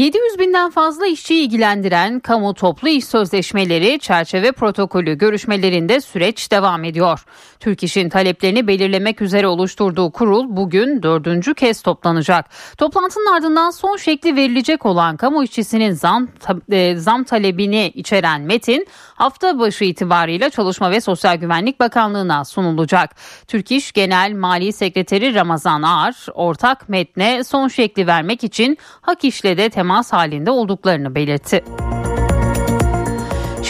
Speaker 1: 700 binden fazla işçiyi ilgilendiren kamu toplu iş sözleşmeleri çerçeve protokolü görüşmelerinde süreç devam ediyor. Türk İş'in taleplerini belirlemek üzere oluşturduğu kurul bugün dördüncü kez toplanacak. Toplantının ardından son şekli verilecek olan kamu işçisinin zam, e, zam talebini içeren metin hafta başı itibarıyla Çalışma ve Sosyal Güvenlik Bakanlığı'na sunulacak. Türk İş Genel Mali Sekreteri Ramazan Ağar ortak metne son şekli vermek için Hak İş'le de temas halinde olduklarını belirtti.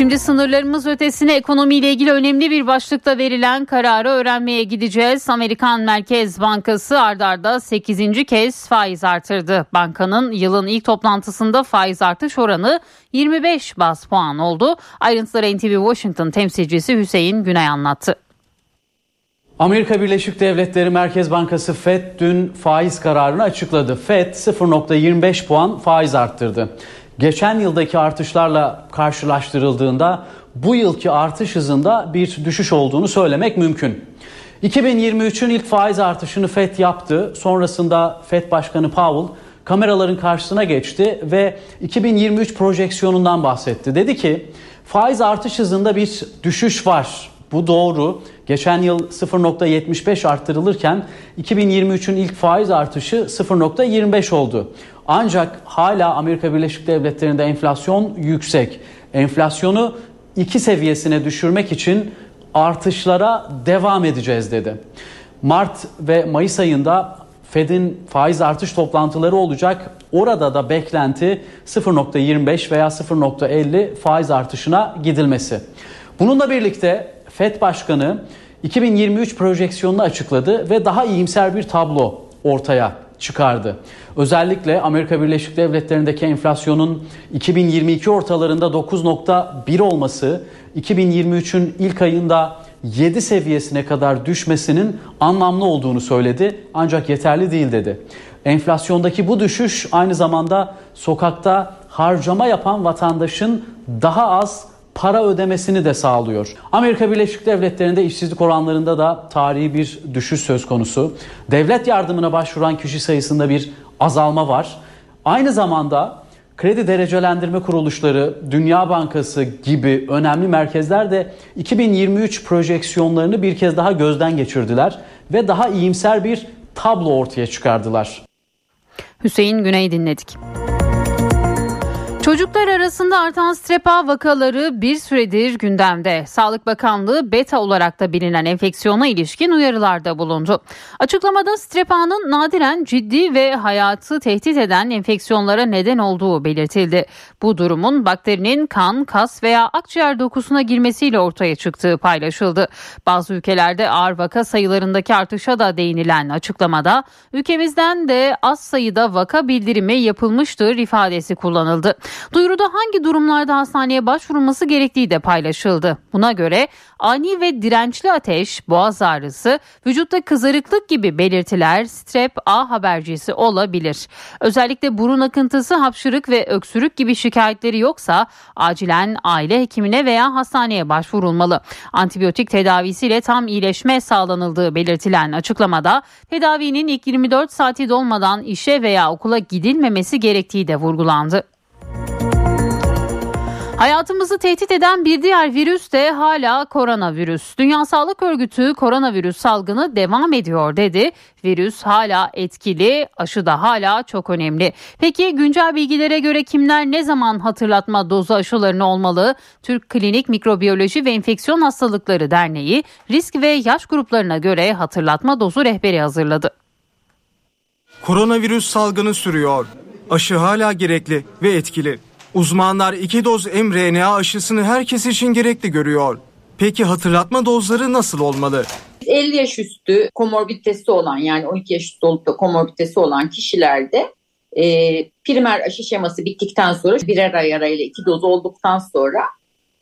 Speaker 1: Şimdi sınırlarımız ötesine ekonomiyle ilgili önemli bir başlıkta verilen kararı öğrenmeye gideceğiz. Amerikan Merkez Bankası ardarda 8. kez faiz artırdı. Bankanın yılın ilk toplantısında faiz artış oranı 25 bas puan oldu. Ayrıntıları NTV Washington temsilcisi Hüseyin Günay anlattı.
Speaker 15: Amerika Birleşik Devletleri Merkez Bankası Fed dün faiz kararını açıkladı. Fed 0.25 puan faiz arttırdı. Geçen yıldaki artışlarla karşılaştırıldığında bu yılki artış hızında bir düşüş olduğunu söylemek mümkün. 2023'ün ilk faiz artışını FED yaptı. Sonrasında FED Başkanı Powell kameraların karşısına geçti ve 2023 projeksiyonundan bahsetti. Dedi ki faiz artış hızında bir düşüş var. Bu doğru. Geçen yıl 0.75 arttırılırken 2023'ün ilk faiz artışı 0.25 oldu. Ancak hala Amerika Birleşik Devletleri'nde enflasyon yüksek. Enflasyonu 2 seviyesine düşürmek için artışlara devam edeceğiz dedi. Mart ve Mayıs ayında Fed'in faiz artış toplantıları olacak. Orada da beklenti 0.25 veya 0.50 faiz artışına gidilmesi. Bununla birlikte Fed Başkanı 2023 projeksiyonunu açıkladı ve daha iyimser bir tablo ortaya çıkardı. Özellikle Amerika Birleşik Devletleri'ndeki enflasyonun 2022 ortalarında 9.1 olması, 2023'ün ilk ayında 7 seviyesine kadar düşmesinin anlamlı olduğunu söyledi ancak yeterli değil dedi. Enflasyondaki bu düşüş aynı zamanda sokakta harcama yapan vatandaşın daha az para ödemesini de sağlıyor. Amerika Birleşik Devletleri'nde işsizlik oranlarında da tarihi bir düşüş söz konusu. Devlet yardımına başvuran kişi sayısında bir azalma var. Aynı zamanda kredi derecelendirme kuruluşları, Dünya Bankası gibi önemli merkezler de 2023 projeksiyonlarını bir kez daha gözden geçirdiler ve daha iyimser bir tablo ortaya çıkardılar.
Speaker 1: Hüseyin Güney dinledik. Çocuklar arasında artan strep A vakaları bir süredir gündemde. Sağlık Bakanlığı beta olarak da bilinen enfeksiyona ilişkin uyarılarda bulundu. Açıklamada strep A'nın nadiren ciddi ve hayatı tehdit eden enfeksiyonlara neden olduğu belirtildi. Bu durumun bakterinin kan, kas veya akciğer dokusuna girmesiyle ortaya çıktığı paylaşıldı. Bazı ülkelerde ağır vaka sayılarındaki artışa da değinilen açıklamada ülkemizden de az sayıda vaka bildirimi yapılmıştır ifadesi kullanıldı. Duyuruda hangi durumlarda hastaneye başvurulması gerektiği de paylaşıldı. Buna göre ani ve dirençli ateş, boğaz ağrısı, vücutta kızarıklık gibi belirtiler strep A habercisi olabilir. Özellikle burun akıntısı, hapşırık ve öksürük gibi şikayetleri yoksa acilen aile hekimine veya hastaneye başvurulmalı. Antibiyotik tedavisiyle tam iyileşme sağlanıldığı belirtilen açıklamada tedavinin ilk 24 saati dolmadan işe veya okula gidilmemesi gerektiği de vurgulandı. Hayatımızı tehdit eden bir diğer virüs de hala koronavirüs. Dünya Sağlık Örgütü koronavirüs salgını devam ediyor dedi. Virüs hala etkili, aşı da hala çok önemli. Peki güncel bilgilere göre kimler ne zaman hatırlatma dozu aşılarını olmalı? Türk Klinik Mikrobiyoloji ve Enfeksiyon Hastalıkları Derneği risk ve yaş gruplarına göre hatırlatma dozu rehberi hazırladı.
Speaker 16: Koronavirüs salgını sürüyor. Aşı hala gerekli ve etkili. Uzmanlar iki doz mRNA aşısını herkes için gerekli görüyor. Peki hatırlatma dozları nasıl olmalı?
Speaker 17: 50 yaş üstü komorbiditesi olan yani 12 yaş üstü olup da komorbiditesi olan kişilerde e, primer aşı şeması bittikten sonra birer ay arayla iki doz olduktan sonra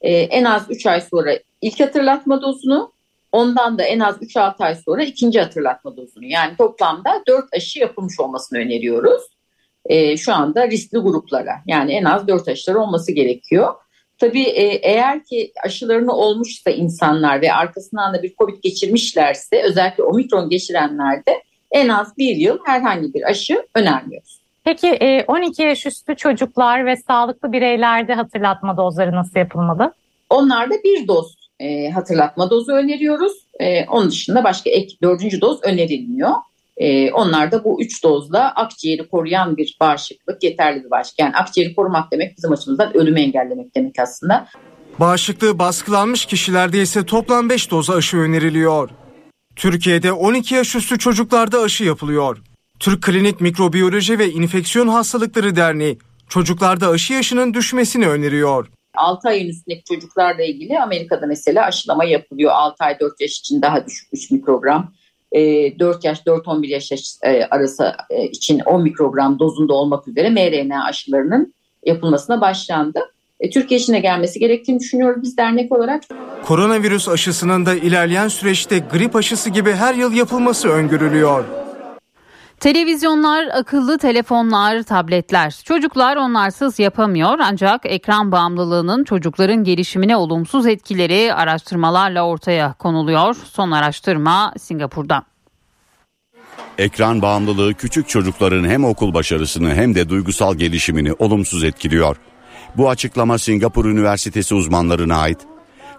Speaker 17: e, en az 3 ay sonra ilk hatırlatma dozunu ondan da en az 3-6 ay sonra ikinci hatırlatma dozunu yani toplamda 4 aşı yapılmış olmasını öneriyoruz. E, şu anda riskli gruplara yani en az 4 aşıları olması gerekiyor. Tabii e, eğer ki aşılarını olmuşsa insanlar ve arkasından da bir COVID geçirmişlerse özellikle omikron geçirenlerde en az bir yıl herhangi bir aşı önermiyoruz.
Speaker 18: Peki 12 yaş üstü çocuklar ve sağlıklı bireylerde hatırlatma dozları nasıl yapılmalı?
Speaker 17: Onlarda bir doz e, hatırlatma dozu öneriyoruz. E, onun dışında başka ek dördüncü doz önerilmiyor. E, onlar da bu üç dozla akciğeri koruyan bir bağışıklık yeterli bir bağışıklık. Yani akciğeri korumak demek bizim açımızdan ölümü engellemek demek aslında.
Speaker 16: Bağışıklığı baskılanmış kişilerde ise toplam 5 doz aşı öneriliyor. Türkiye'de 12 yaş üstü çocuklarda aşı yapılıyor. Türk Klinik Mikrobiyoloji ve İnfeksiyon Hastalıkları Derneği çocuklarda aşı yaşının düşmesini öneriyor.
Speaker 17: 6 ayın üstündeki çocuklarla ilgili Amerika'da mesela aşılama yapılıyor. 6 ay 4 yaş için daha düşük 3 mikrogram. 4 yaş 4-11 yaş arası için 10 mikrogram dozunda olmak üzere mRNA aşılarının yapılmasına başlandı. Türkiye içine gelmesi gerektiğini düşünüyoruz biz dernek olarak.
Speaker 16: Koronavirüs aşısının da ilerleyen süreçte grip aşısı gibi her yıl yapılması öngörülüyor.
Speaker 1: Televizyonlar, akıllı telefonlar, tabletler. Çocuklar onlarsız yapamıyor ancak ekran bağımlılığının çocukların gelişimine olumsuz etkileri araştırmalarla ortaya konuluyor. Son araştırma Singapur'da.
Speaker 19: Ekran bağımlılığı küçük çocukların hem okul başarısını hem de duygusal gelişimini olumsuz etkiliyor. Bu açıklama Singapur Üniversitesi uzmanlarına ait.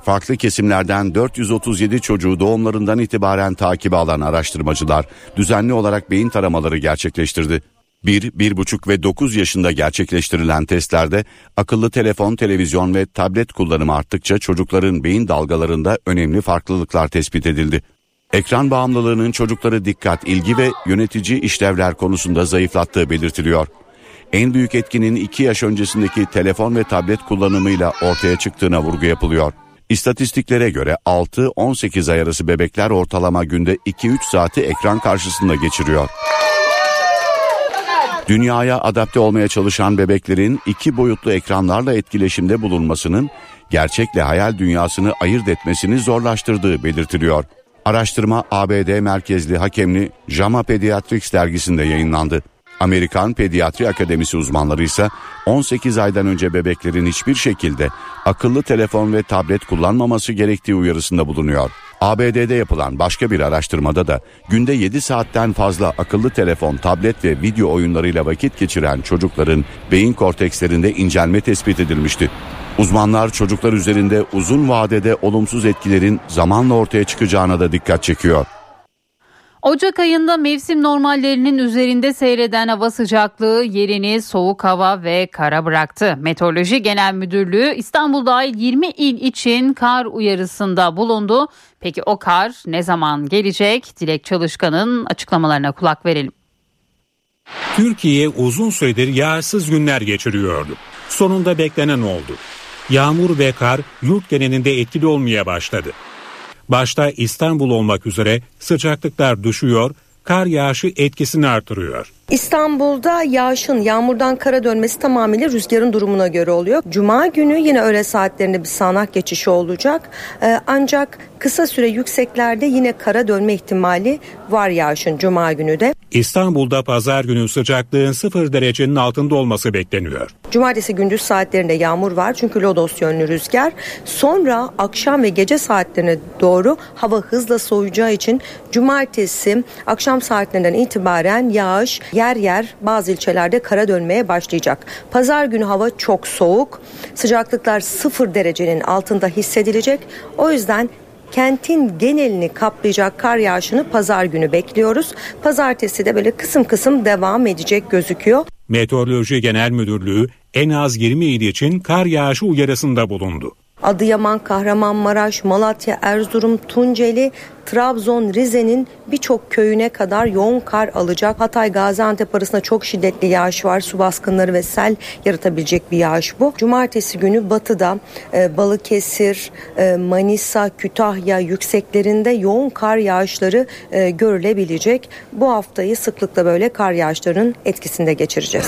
Speaker 19: Farklı kesimlerden 437 çocuğu doğumlarından itibaren takibe alan araştırmacılar düzenli olarak beyin taramaları gerçekleştirdi. 1, 1,5 ve 9 yaşında gerçekleştirilen testlerde akıllı telefon, televizyon ve tablet kullanımı arttıkça çocukların beyin dalgalarında önemli farklılıklar tespit edildi. Ekran bağımlılığının çocukları dikkat, ilgi ve yönetici işlevler konusunda zayıflattığı belirtiliyor. En büyük etkinin 2 yaş öncesindeki telefon ve tablet kullanımıyla ortaya çıktığına vurgu yapılıyor. İstatistiklere göre 6-18 ay arası bebekler ortalama günde 2-3 saati ekran karşısında geçiriyor. Dünyaya adapte olmaya çalışan bebeklerin iki boyutlu ekranlarla etkileşimde bulunmasının gerçekle hayal dünyasını ayırt etmesini zorlaştırdığı belirtiliyor. Araştırma ABD merkezli hakemli JAMA Pediatrics dergisinde yayınlandı. Amerikan Pediatri Akademisi uzmanları ise 18 aydan önce bebeklerin hiçbir şekilde akıllı telefon ve tablet kullanmaması gerektiği uyarısında bulunuyor. ABD'de yapılan başka bir araştırmada da günde 7 saatten fazla akıllı telefon, tablet ve video oyunlarıyla vakit geçiren çocukların beyin kortekslerinde incelme tespit edilmişti. Uzmanlar çocuklar üzerinde uzun vadede olumsuz etkilerin zamanla ortaya çıkacağına da dikkat çekiyor.
Speaker 1: Ocak ayında mevsim normallerinin üzerinde seyreden hava sıcaklığı yerini soğuk hava ve kara bıraktı. Meteoroloji Genel Müdürlüğü İstanbul dahil 20 il için kar uyarısında bulundu. Peki o kar ne zaman gelecek? Dilek Çalışkan'ın açıklamalarına kulak verelim.
Speaker 20: Türkiye uzun süredir yağsız günler geçiriyordu. Sonunda beklenen oldu. Yağmur ve kar yurt genelinde etkili olmaya başladı. Başta İstanbul olmak üzere sıcaklıklar düşüyor, kar yağışı etkisini artırıyor.
Speaker 21: İstanbul'da yağışın yağmurdan kara dönmesi tamamıyla rüzgarın durumuna göre oluyor. Cuma günü yine öğle saatlerinde bir sağanak geçişi olacak. Ee, ancak kısa süre yükseklerde yine kara dönme ihtimali var yağışın Cuma günü de.
Speaker 20: İstanbul'da pazar günü sıcaklığın sıfır derecenin altında olması bekleniyor.
Speaker 21: Cumartesi gündüz saatlerinde yağmur var çünkü lodos yönlü rüzgar. Sonra akşam ve gece saatlerine doğru hava hızla soğuyacağı için cumartesi akşam saatlerinden itibaren yağış yer yer bazı ilçelerde kara dönmeye başlayacak. Pazar günü hava çok soğuk. Sıcaklıklar sıfır derecenin altında hissedilecek. O yüzden kentin genelini kaplayacak kar yağışını pazar günü bekliyoruz. Pazartesi de böyle kısım kısım devam edecek gözüküyor.
Speaker 20: Meteoroloji Genel Müdürlüğü en az 20 il için kar yağışı uyarısında bulundu.
Speaker 21: Adıyaman, Kahramanmaraş, Malatya, Erzurum, Tunceli, Trabzon, Rize'nin birçok köyüne kadar yoğun kar alacak. Hatay, Gaziantep arasında çok şiddetli yağış var. Su baskınları ve sel yaratabilecek bir yağış bu. Cumartesi günü batıda e, Balıkesir, e, Manisa, Kütahya yükseklerinde yoğun kar yağışları e, görülebilecek. Bu haftayı sıklıkla böyle kar yağışlarının etkisinde geçireceğiz.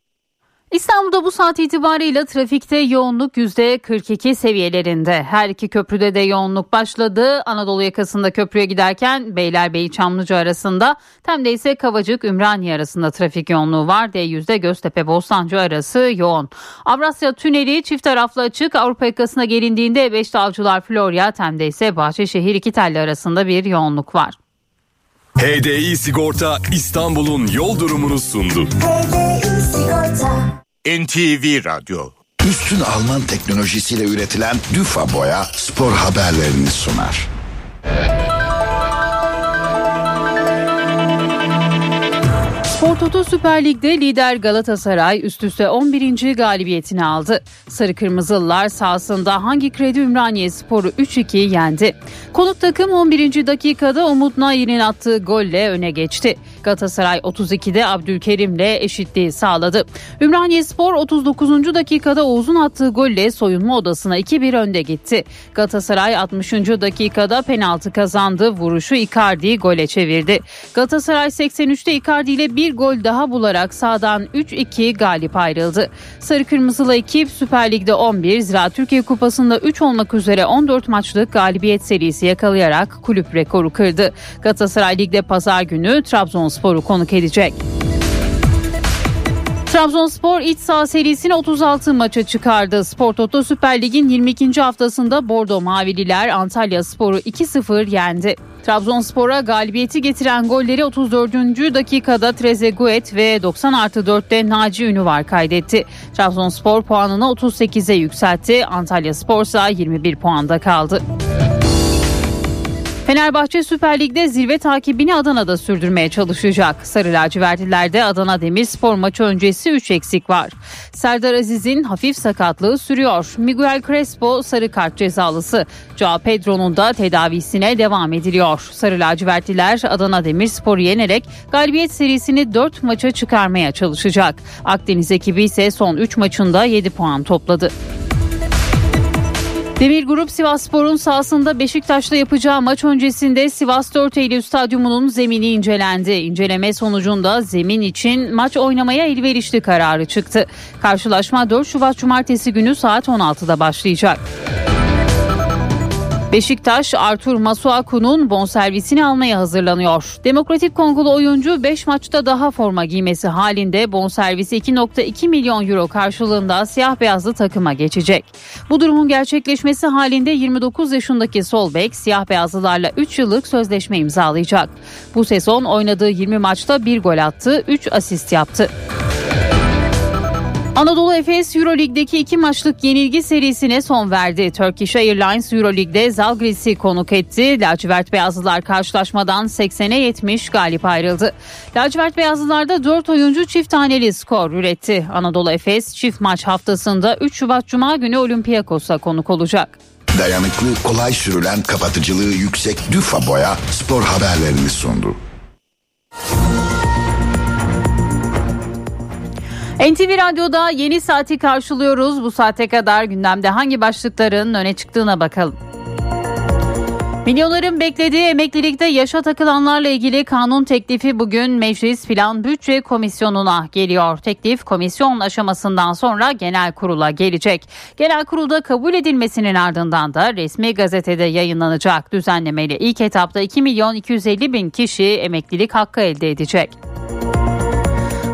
Speaker 1: İstanbul'da bu saat itibariyle trafikte yoğunluk %42 seviyelerinde. Her iki köprüde de yoğunluk başladı. Anadolu yakasında köprüye giderken Beylerbeyi Çamlıca arasında Tem'de ise Kavacık Ümraniye arasında trafik yoğunluğu var. D100'de Göztepe Bostancı arası yoğun. Avrasya Tüneli çift taraflı açık. Avrupa yakasına gelindiğinde E5'te Avcılar Florya Tem'de ise Bahçeşehir iki telli arasında bir yoğunluk var.
Speaker 2: HDI Sigorta İstanbul'un yol durumunu sundu. NTV Radyo
Speaker 22: Üstün Alman teknolojisiyle üretilen Düfa Boya spor haberlerini sunar.
Speaker 1: Spor Toto Süper Lig'de lider Galatasaray üst üste 11. galibiyetini aldı. Sarı Kırmızılılar sahasında hangi kredi Ümraniye Sporu 3-2 yendi. Konuk takım 11. dakikada Umut Nair'in attığı golle öne geçti. Galatasaray 32'de Abdülkerim'le eşitliği sağladı. Ümraniye Spor 39. dakikada Oğuz'un attığı golle soyunma odasına 2-1 önde gitti. Galatasaray 60. dakikada penaltı kazandı. Vuruşu Icardi gole çevirdi. Galatasaray 83'te Icardi ile bir gol daha bularak sağdan 3-2 galip ayrıldı. Sarı Kırmızılı ekip Süper Lig'de 11, Zira Türkiye Kupası'nda 3 olmak üzere 14 maçlık galibiyet serisi yakalayarak kulüp rekoru kırdı. Galatasaray Lig'de pazar günü Trabzonspor'u konuk edecek. Trabzonspor iç saha serisini 36 maça çıkardı. Spor Toto Süper Lig'in 22. haftasında Bordo Mavililer Antalya Spor'u 2-0 yendi. Trabzonspor'a galibiyeti getiren golleri 34. dakikada Trezeguet ve 90 artı 4'te Naci Ünüvar kaydetti. Trabzonspor puanını 38'e yükseltti. Antalya Spor ise 21 puanda kaldı. Fenerbahçe Süper Lig'de zirve takibini Adana'da sürdürmeye çalışacak. Sarı lacivertlilerde Adana Demirspor maçı öncesi 3 eksik var. Serdar Aziz'in hafif sakatlığı sürüyor. Miguel Crespo sarı kart cezalısı. Joao Pedro'nun da tedavisine devam ediliyor. Sarı lacivertliler Adana Demirspor'u yenerek galibiyet serisini 4 maça çıkarmaya çalışacak. Akdeniz ekibi ise son 3 maçında 7 puan topladı. Demir Grup Sivasspor'un sahasında Beşiktaş'ta yapacağı maç öncesinde Sivas 4 Eylül Stadyumu'nun zemini incelendi. İnceleme sonucunda zemin için maç oynamaya elverişli kararı çıktı. Karşılaşma 4 Şubat Cumartesi günü saat 16'da başlayacak. Beşiktaş Artur Masuaku'nun bonservisini almaya hazırlanıyor. Demokratik Kongolu oyuncu 5 maçta daha forma giymesi halinde bonservisi 2.2 milyon euro karşılığında siyah beyazlı takıma geçecek. Bu durumun gerçekleşmesi halinde 29 yaşındaki sol bek siyah beyazlılarla 3 yıllık sözleşme imzalayacak. Bu sezon oynadığı 20 maçta 1 gol attı, 3 asist yaptı. Anadolu Efes Euroleague'deki iki maçlık yenilgi serisine son verdi. Turkish Airlines Euroleague'de Zalgiris'i konuk etti. Lacivert Beyazlılar karşılaşmadan 80'e 70 galip ayrıldı. Lacivert Beyazlılar'da 4 oyuncu çift taneli skor üretti. Anadolu Efes çift maç haftasında 3 Şubat Cuma günü Olympiakos'a konuk olacak.
Speaker 22: Dayanıklı, kolay sürülen, kapatıcılığı yüksek Düfa Boya spor haberlerini sundu.
Speaker 1: NTV Radyo'da yeni saati karşılıyoruz. Bu saate kadar gündemde hangi başlıkların öne çıktığına bakalım. Milyonların beklediği emeklilikte yaşa takılanlarla ilgili kanun teklifi bugün Meclis Plan Bütçe Komisyonu'na geliyor. Teklif komisyon aşamasından sonra genel kurula gelecek. Genel kurulda kabul edilmesinin ardından da resmi gazetede yayınlanacak. Düzenlemeyle ilk etapta 2 milyon 250 bin kişi emeklilik hakkı elde edecek.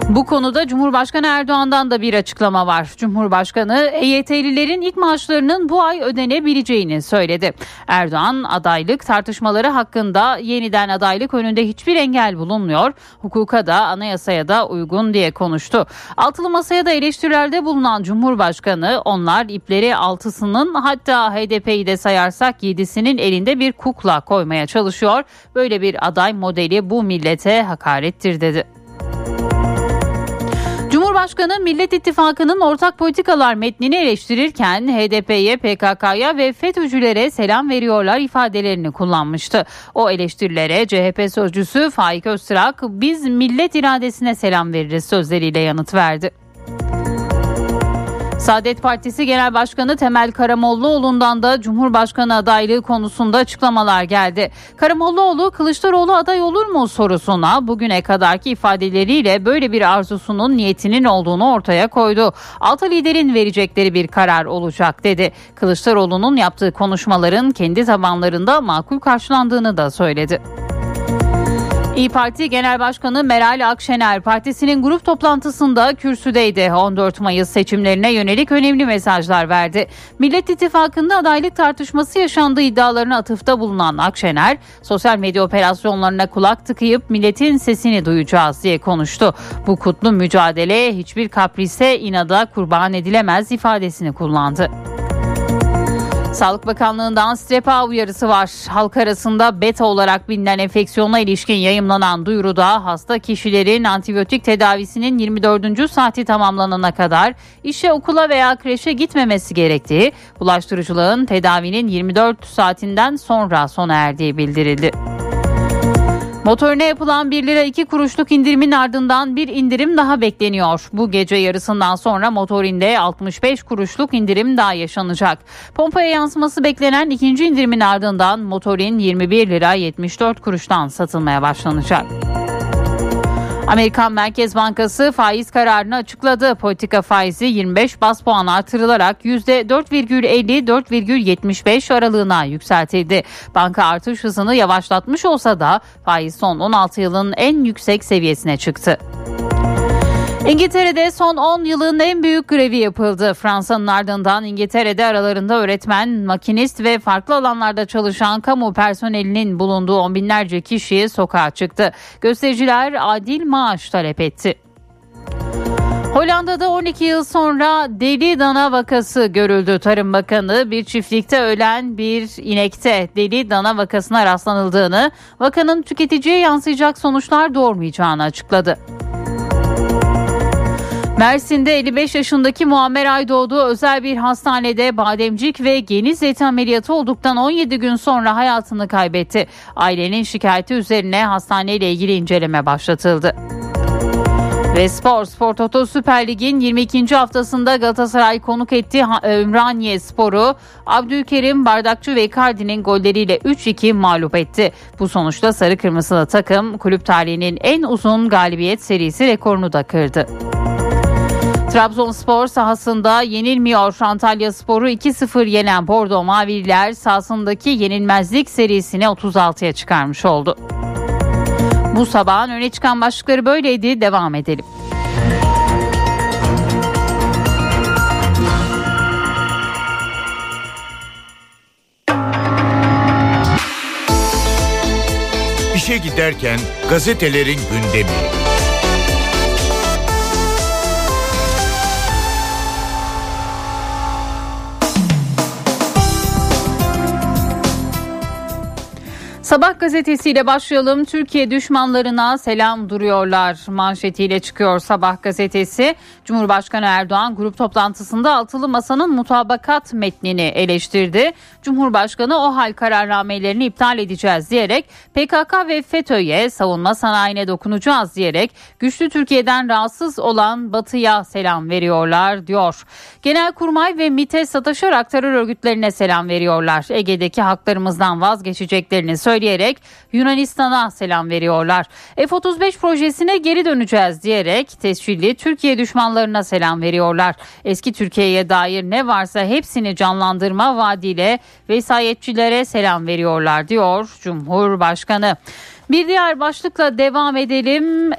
Speaker 1: Bu konuda Cumhurbaşkanı Erdoğan'dan da bir açıklama var. Cumhurbaşkanı EYT'lilerin ilk maaşlarının bu ay ödenebileceğini söyledi. Erdoğan adaylık tartışmaları hakkında yeniden adaylık önünde hiçbir engel bulunmuyor. Hukuka da anayasaya da uygun diye konuştu. Altılı masaya da eleştirilerde bulunan Cumhurbaşkanı onlar ipleri altısının hatta HDP'yi de sayarsak yedisinin elinde bir kukla koymaya çalışıyor. Böyle bir aday modeli bu millete hakarettir dedi. Cumhurbaşkanı Millet İttifakı'nın ortak politikalar metnini eleştirirken HDP'ye, PKK'ya ve FETÖ'cülere selam veriyorlar ifadelerini kullanmıştı. O eleştirilere CHP sözcüsü Faik Öztürk biz millet iradesine selam veririz sözleriyle yanıt verdi. Saadet Partisi Genel Başkanı Temel Karamollaoğlu'ndan da Cumhurbaşkanı adaylığı konusunda açıklamalar geldi. Karamollaoğlu Kılıçdaroğlu aday olur mu sorusuna bugüne kadarki ifadeleriyle böyle bir arzusunun niyetinin olduğunu ortaya koydu. Altı liderin verecekleri bir karar olacak dedi. Kılıçdaroğlu'nun yaptığı konuşmaların kendi tabanlarında makul karşılandığını da söyledi. İyi Parti Genel Başkanı Meral Akşener partisinin grup toplantısında kürsüdeydi. 14 Mayıs seçimlerine yönelik önemli mesajlar verdi. Millet İttifakı'nda adaylık tartışması yaşandığı iddialarına atıfta bulunan Akşener, sosyal medya operasyonlarına kulak tıkayıp milletin sesini duyacağız diye konuştu. Bu kutlu mücadele hiçbir kaprise inada kurban edilemez ifadesini kullandı. Sağlık Bakanlığı'ndan strepa uyarısı var. Halk arasında beta olarak bilinen enfeksiyona ilişkin yayımlanan duyuruda hasta kişilerin antibiyotik tedavisinin 24. saati tamamlanana kadar işe okula veya kreşe gitmemesi gerektiği, bulaştırıcılığın tedavinin 24 saatinden sonra sona erdiği bildirildi. Motorine yapılan 1 lira 2 kuruşluk indirimin ardından bir indirim daha bekleniyor. Bu gece yarısından sonra motorinde 65 kuruşluk indirim daha yaşanacak. Pompaya yansıması beklenen ikinci indirimin ardından motorin 21 lira 74 kuruştan satılmaya başlanacak. Amerikan Merkez Bankası faiz kararını açıkladı. Politika faizi 25 bas puan artırılarak %4,50-4,75 aralığına yükseltildi. Banka artış hızını yavaşlatmış olsa da faiz son 16 yılın en yüksek seviyesine çıktı. İngiltere'de son 10 yılın en büyük grevi yapıldı. Fransa'nın ardından İngiltere'de aralarında öğretmen, makinist ve farklı alanlarda çalışan kamu personelinin bulunduğu on binlerce kişi sokağa çıktı. Göstericiler adil maaş talep etti. Hollanda'da 12 yıl sonra deli dana vakası görüldü. Tarım Bakanı bir çiftlikte ölen bir inekte deli dana vakasına rastlanıldığını, vakanın tüketiciye yansıyacak sonuçlar doğurmayacağını açıkladı. Mersin'de 55 yaşındaki Muammer Aydoğdu özel bir hastanede bademcik ve geniz eti ameliyatı olduktan 17 gün sonra hayatını kaybetti. Ailenin şikayeti üzerine hastaneyle ilgili inceleme başlatıldı. Ve spor, Spor Toto Süper Lig'in 22. haftasında Galatasaray konuk etti Ümraniye Sporu. Abdülkerim, Bardakçı ve Icardi'nin golleriyle 3-2 mağlup etti. Bu sonuçta sarı kırmızılı takım kulüp tarihinin en uzun galibiyet serisi rekorunu da kırdı. Trabzonspor sahasında yenilmiyor. Antalya Sporu 2-0 yenen Bordo Mavililer sahasındaki yenilmezlik serisini 36'ya çıkarmış oldu. Bu sabahın öne çıkan başlıkları böyleydi. Devam edelim.
Speaker 3: İşe giderken gazetelerin gündemi.
Speaker 1: Sabah gazetesiyle başlayalım. Türkiye düşmanlarına selam duruyorlar manşetiyle çıkıyor Sabah gazetesi. Cumhurbaşkanı Erdoğan grup toplantısında altılı masanın mutabakat metnini eleştirdi. Cumhurbaşkanı o hal kararnamelerini iptal edeceğiz diyerek PKK ve FETÖ'ye savunma sanayine dokunacağız diyerek güçlü Türkiye'den rahatsız olan Batı'ya selam veriyorlar diyor. Genelkurmay ve MİT'e sataşarak terör örgütlerine selam veriyorlar. Ege'deki haklarımızdan vazgeçeceklerini söylüyor söyleyerek Yunanistan'a selam veriyorlar. F-35 projesine geri döneceğiz diyerek tescilli Türkiye düşmanlarına selam veriyorlar. Eski Türkiye'ye dair ne varsa hepsini canlandırma vaadiyle vesayetçilere selam veriyorlar diyor Cumhurbaşkanı. Bir diğer başlıkla devam edelim.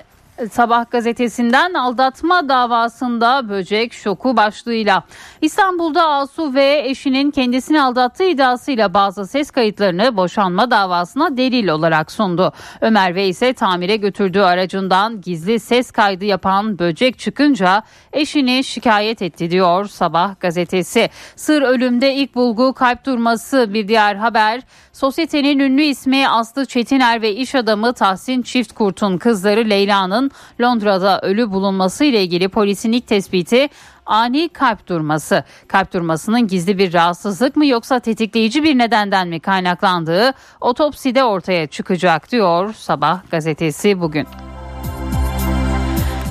Speaker 1: Sabah gazetesinden aldatma davasında böcek şoku başlığıyla. İstanbul'da Asu ve eşinin kendisini aldattığı iddiasıyla bazı ses kayıtlarını boşanma davasına delil olarak sundu. Ömer V ise tamire götürdüğü aracından gizli ses kaydı yapan böcek çıkınca eşini şikayet etti diyor Sabah gazetesi. Sır ölümde ilk bulgu kalp durması bir diğer haber. Sosyetenin ünlü ismi Aslı Çetiner ve iş adamı Tahsin Çiftkurt'un kızları Leyla'nın Londra'da ölü bulunması ile ilgili polisin ilk tespiti ani kalp durması. Kalp durmasının gizli bir rahatsızlık mı yoksa tetikleyici bir nedenden mi kaynaklandığı otopside ortaya çıkacak diyor Sabah gazetesi bugün.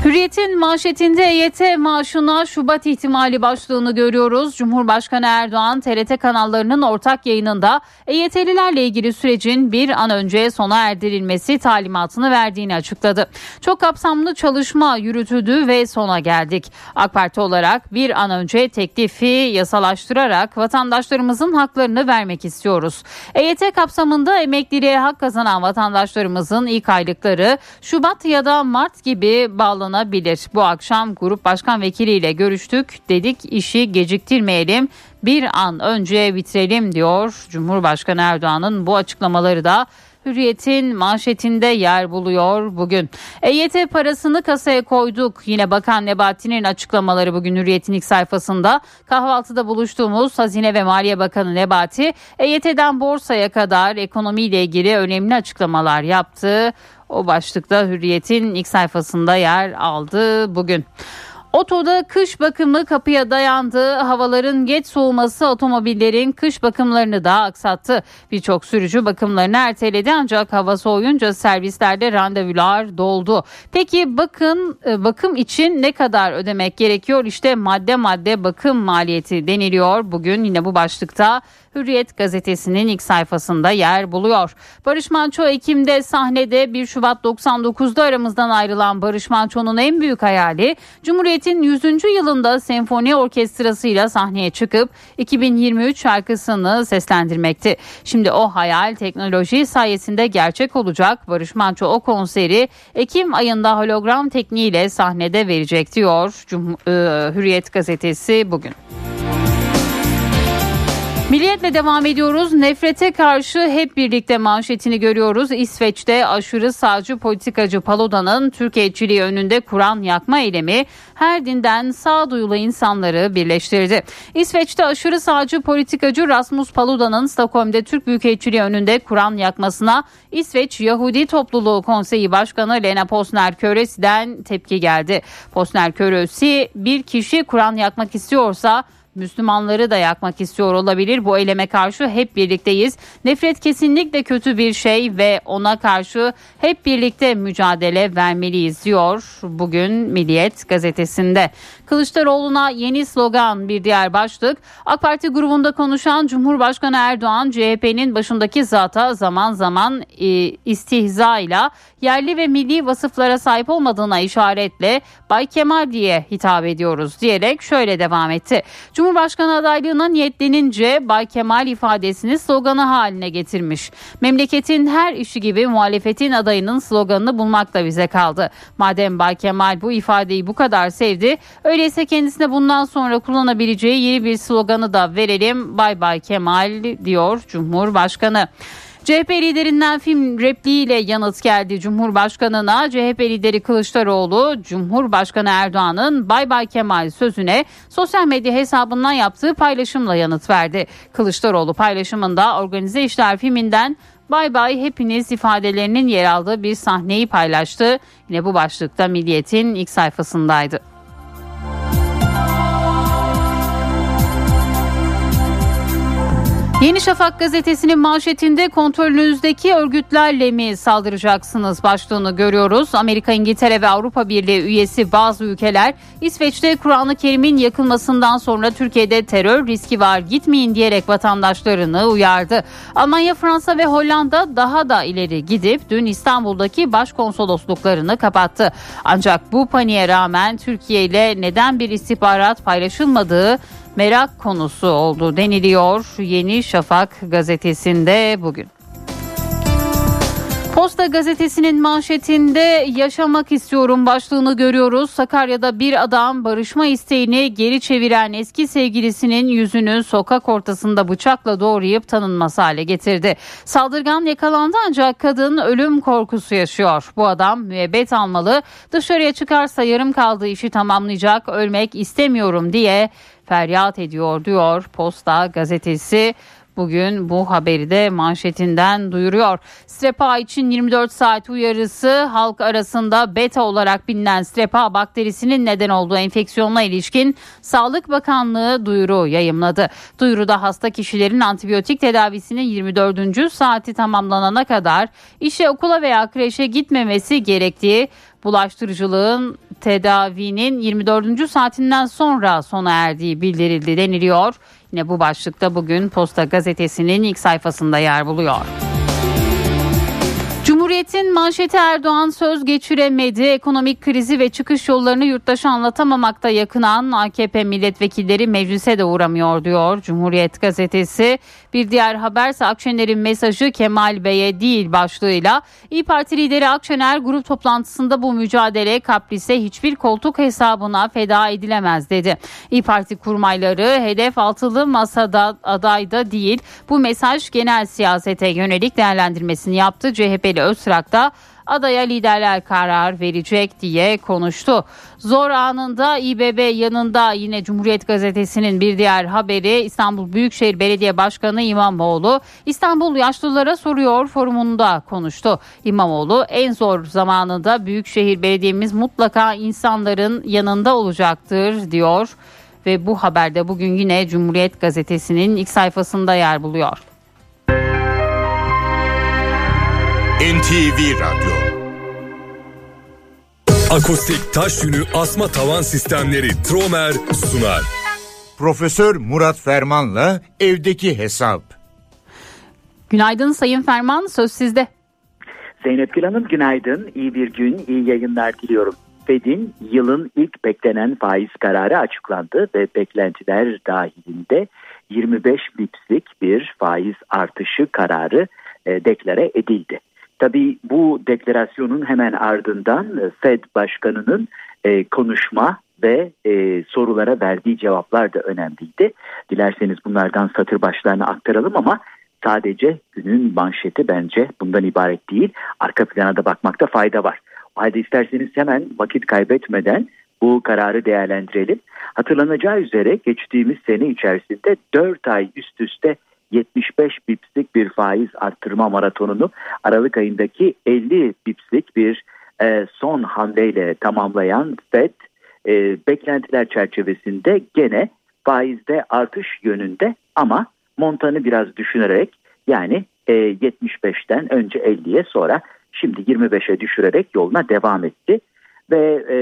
Speaker 1: Hürriyet'in manşetinde EYT maaşına Şubat ihtimali başlığını görüyoruz. Cumhurbaşkanı Erdoğan TRT kanallarının ortak yayınında EYT'lilerle ilgili sürecin bir an önce sona erdirilmesi talimatını verdiğini açıkladı. Çok kapsamlı çalışma yürütüldü ve sona geldik. AK Parti olarak bir an önce teklifi yasalaştırarak vatandaşlarımızın haklarını vermek istiyoruz. EYT kapsamında emekliliğe hak kazanan vatandaşlarımızın ilk aylıkları Şubat ya da Mart gibi bağlanabilir alınabilir. Bu akşam grup başkan vekiliyle görüştük. Dedik işi geciktirmeyelim. Bir an önce bitirelim diyor Cumhurbaşkanı Erdoğan'ın bu açıklamaları da Hürriyet'in manşetinde yer buluyor bugün. EYT parasını kasaya koyduk. Yine Bakan Nebati'nin açıklamaları bugün Hürriyet'in ilk sayfasında. Kahvaltıda buluştuğumuz Hazine ve Maliye Bakanı Nebati, EYT'den borsaya kadar ekonomiyle ilgili önemli açıklamalar yaptı. O başlıkta Hürriyet'in ilk sayfasında yer aldı bugün. Otoda kış bakımı kapıya dayandı. Havaların geç soğuması otomobillerin kış bakımlarını da aksattı. Birçok sürücü bakımlarını erteledi ancak hava soğuyunca servislerde randevular doldu. Peki bakın e, bakım için ne kadar ödemek gerekiyor? İşte madde madde bakım maliyeti deniliyor. Bugün yine bu başlıkta Hürriyet gazetesinin ilk sayfasında yer buluyor. Barış Manço Ekim'de sahnede 1 Şubat 99'da aramızdan ayrılan Barış Manço'nun en büyük hayali Cumhuriyet'in 100. yılında senfoni orkestrasıyla sahneye çıkıp 2023 şarkısını seslendirmekti. Şimdi o hayal teknoloji sayesinde gerçek olacak. Barış Manço o konseri Ekim ayında hologram tekniğiyle sahnede verecek diyor Cum- e, Hürriyet gazetesi bugün. Milliyetle devam ediyoruz. Nefrete karşı hep birlikte manşetini görüyoruz. İsveç'te aşırı sağcı politikacı Paluda'nın Türkiye'çiliği önünde Kur'an yakma eylemi her dinden sağduyulu insanları birleştirdi. İsveç'te aşırı sağcı politikacı Rasmus Paluda'nın Stockholm'de Türk Büyükelçiliği önünde Kur'an yakmasına İsveç Yahudi Topluluğu Konseyi Başkanı Lena Posner Köresi'den tepki geldi. Posner Köresi bir kişi Kur'an yakmak istiyorsa Müslümanları da yakmak istiyor olabilir. Bu eyleme karşı hep birlikteyiz. Nefret kesinlikle kötü bir şey ve ona karşı hep birlikte mücadele vermeliyiz diyor bugün Milliyet gazetesinde. Kılıçdaroğlu'na yeni slogan bir diğer başlık. AK Parti grubunda konuşan Cumhurbaşkanı Erdoğan CHP'nin başındaki zata zaman zaman e, istihza ile yerli ve milli vasıflara sahip olmadığına işaretle Bay Kemal diye hitap ediyoruz diyerek şöyle devam etti. Cumhurbaşkanı adaylığına niyetlenince Bay Kemal ifadesini sloganı haline getirmiş. Memleketin her işi gibi muhalefetin adayının sloganını bulmak da bize kaldı. Madem Bay Kemal bu ifadeyi bu kadar sevdi öyleyse kendisine bundan sonra kullanabileceği yeni bir sloganı da verelim. Bay Bay Kemal diyor Cumhurbaşkanı. CHP liderinden film repliğiyle yanıt geldi Cumhurbaşkanı'na. CHP lideri Kılıçdaroğlu, Cumhurbaşkanı Erdoğan'ın Bay Bay Kemal sözüne sosyal medya hesabından yaptığı paylaşımla yanıt verdi. Kılıçdaroğlu paylaşımında organize işler filminden Bay bay hepiniz ifadelerinin yer aldığı bir sahneyi paylaştı. Yine bu başlıkta Milliyet'in ilk sayfasındaydı. Yeni Şafak gazetesinin manşetinde kontrolünüzdeki örgütlerle mi saldıracaksınız başlığını görüyoruz. Amerika, İngiltere ve Avrupa Birliği üyesi bazı ülkeler İsveç'te Kur'an-ı Kerim'in yakılmasından sonra Türkiye'de terör riski var gitmeyin diyerek vatandaşlarını uyardı. Almanya, Fransa ve Hollanda daha da ileri gidip dün İstanbul'daki başkonsolosluklarını kapattı. Ancak bu paniğe rağmen Türkiye ile neden bir istihbarat paylaşılmadığı merak konusu oldu deniliyor Yeni Şafak gazetesinde bugün. Posta gazetesinin manşetinde yaşamak istiyorum başlığını görüyoruz. Sakarya'da bir adam barışma isteğini geri çeviren eski sevgilisinin yüzünü sokak ortasında bıçakla doğrayıp tanınmaz hale getirdi. Saldırgan yakalandı ancak kadın ölüm korkusu yaşıyor. Bu adam müebbet almalı dışarıya çıkarsa yarım kaldığı işi tamamlayacak ölmek istemiyorum diye feryat ediyor diyor Posta gazetesi. Bugün bu haberi de manşetinden duyuruyor. Strepa için 24 saat uyarısı halk arasında beta olarak bilinen strepa bakterisinin neden olduğu enfeksiyonla ilişkin Sağlık Bakanlığı duyuru yayımladı. Duyuruda hasta kişilerin antibiyotik tedavisinin 24. saati tamamlanana kadar işe okula veya kreşe gitmemesi gerektiği bulaştırıcılığın tedavinin 24. saatinden sonra sona erdiği bildirildi deniliyor. Yine bu başlıkta bugün Posta Gazetesi'nin ilk sayfasında yer buluyor. Cumhuriyet'in manşeti Erdoğan söz geçiremedi. Ekonomik krizi ve çıkış yollarını yurttaşa anlatamamakta yakınan AKP milletvekilleri meclise de uğramıyor diyor Cumhuriyet gazetesi. Bir diğer haberse Akşener'in mesajı Kemal Bey'e değil başlığıyla İyi Parti lideri Akşener grup toplantısında bu mücadele kaprise hiçbir koltuk hesabına feda edilemez dedi. İyi Parti kurmayları hedef altılı masada adayda değil bu mesaj genel siyasete yönelik değerlendirmesini yaptı. CHP'li Öztrak da adaya liderler karar verecek diye konuştu. Zor anında İBB yanında yine Cumhuriyet Gazetesi'nin bir diğer haberi İstanbul Büyükşehir Belediye Başkanı İmamoğlu İstanbul yaşlılara soruyor forumunda konuştu. İmamoğlu en zor zamanında Büyükşehir Belediye'miz mutlaka insanların yanında olacaktır diyor ve bu haberde bugün yine Cumhuriyet Gazetesi'nin ilk sayfasında yer buluyor.
Speaker 3: NTV Radyo
Speaker 2: Akustik taş yünü asma tavan sistemleri Tromer sunar.
Speaker 3: Profesör Murat Ferman'la evdeki hesap.
Speaker 1: Günaydın Sayın Ferman söz sizde.
Speaker 23: Zeynep Gül Hanım günaydın. İyi bir gün, iyi yayınlar diliyorum. Fed'in yılın ilk beklenen faiz kararı açıklandı ve beklentiler dahilinde 25 bipslik bir faiz artışı kararı e, deklare edildi. Tabii bu deklarasyonun hemen ardından e, Fed Başkanı'nın e, konuşma ve e, sorulara verdiği cevaplar da önemliydi. Dilerseniz bunlardan satır başlarına aktaralım ama sadece günün manşeti bence bundan ibaret değil. Arka plana da bakmakta fayda var. O halde isterseniz hemen vakit kaybetmeden bu kararı değerlendirelim. Hatırlanacağı üzere geçtiğimiz sene içerisinde 4 ay üst üste 75 bipslik bir faiz arttırma maratonunu Aralık ayındaki 50 bipslik bir e, son hamleyle tamamlayan FED e, beklentiler çerçevesinde gene faizde artış yönünde ama montanı biraz düşünerek yani e, 75'ten önce 50'ye sonra şimdi 25'e düşürerek yoluna devam etti. Ve e,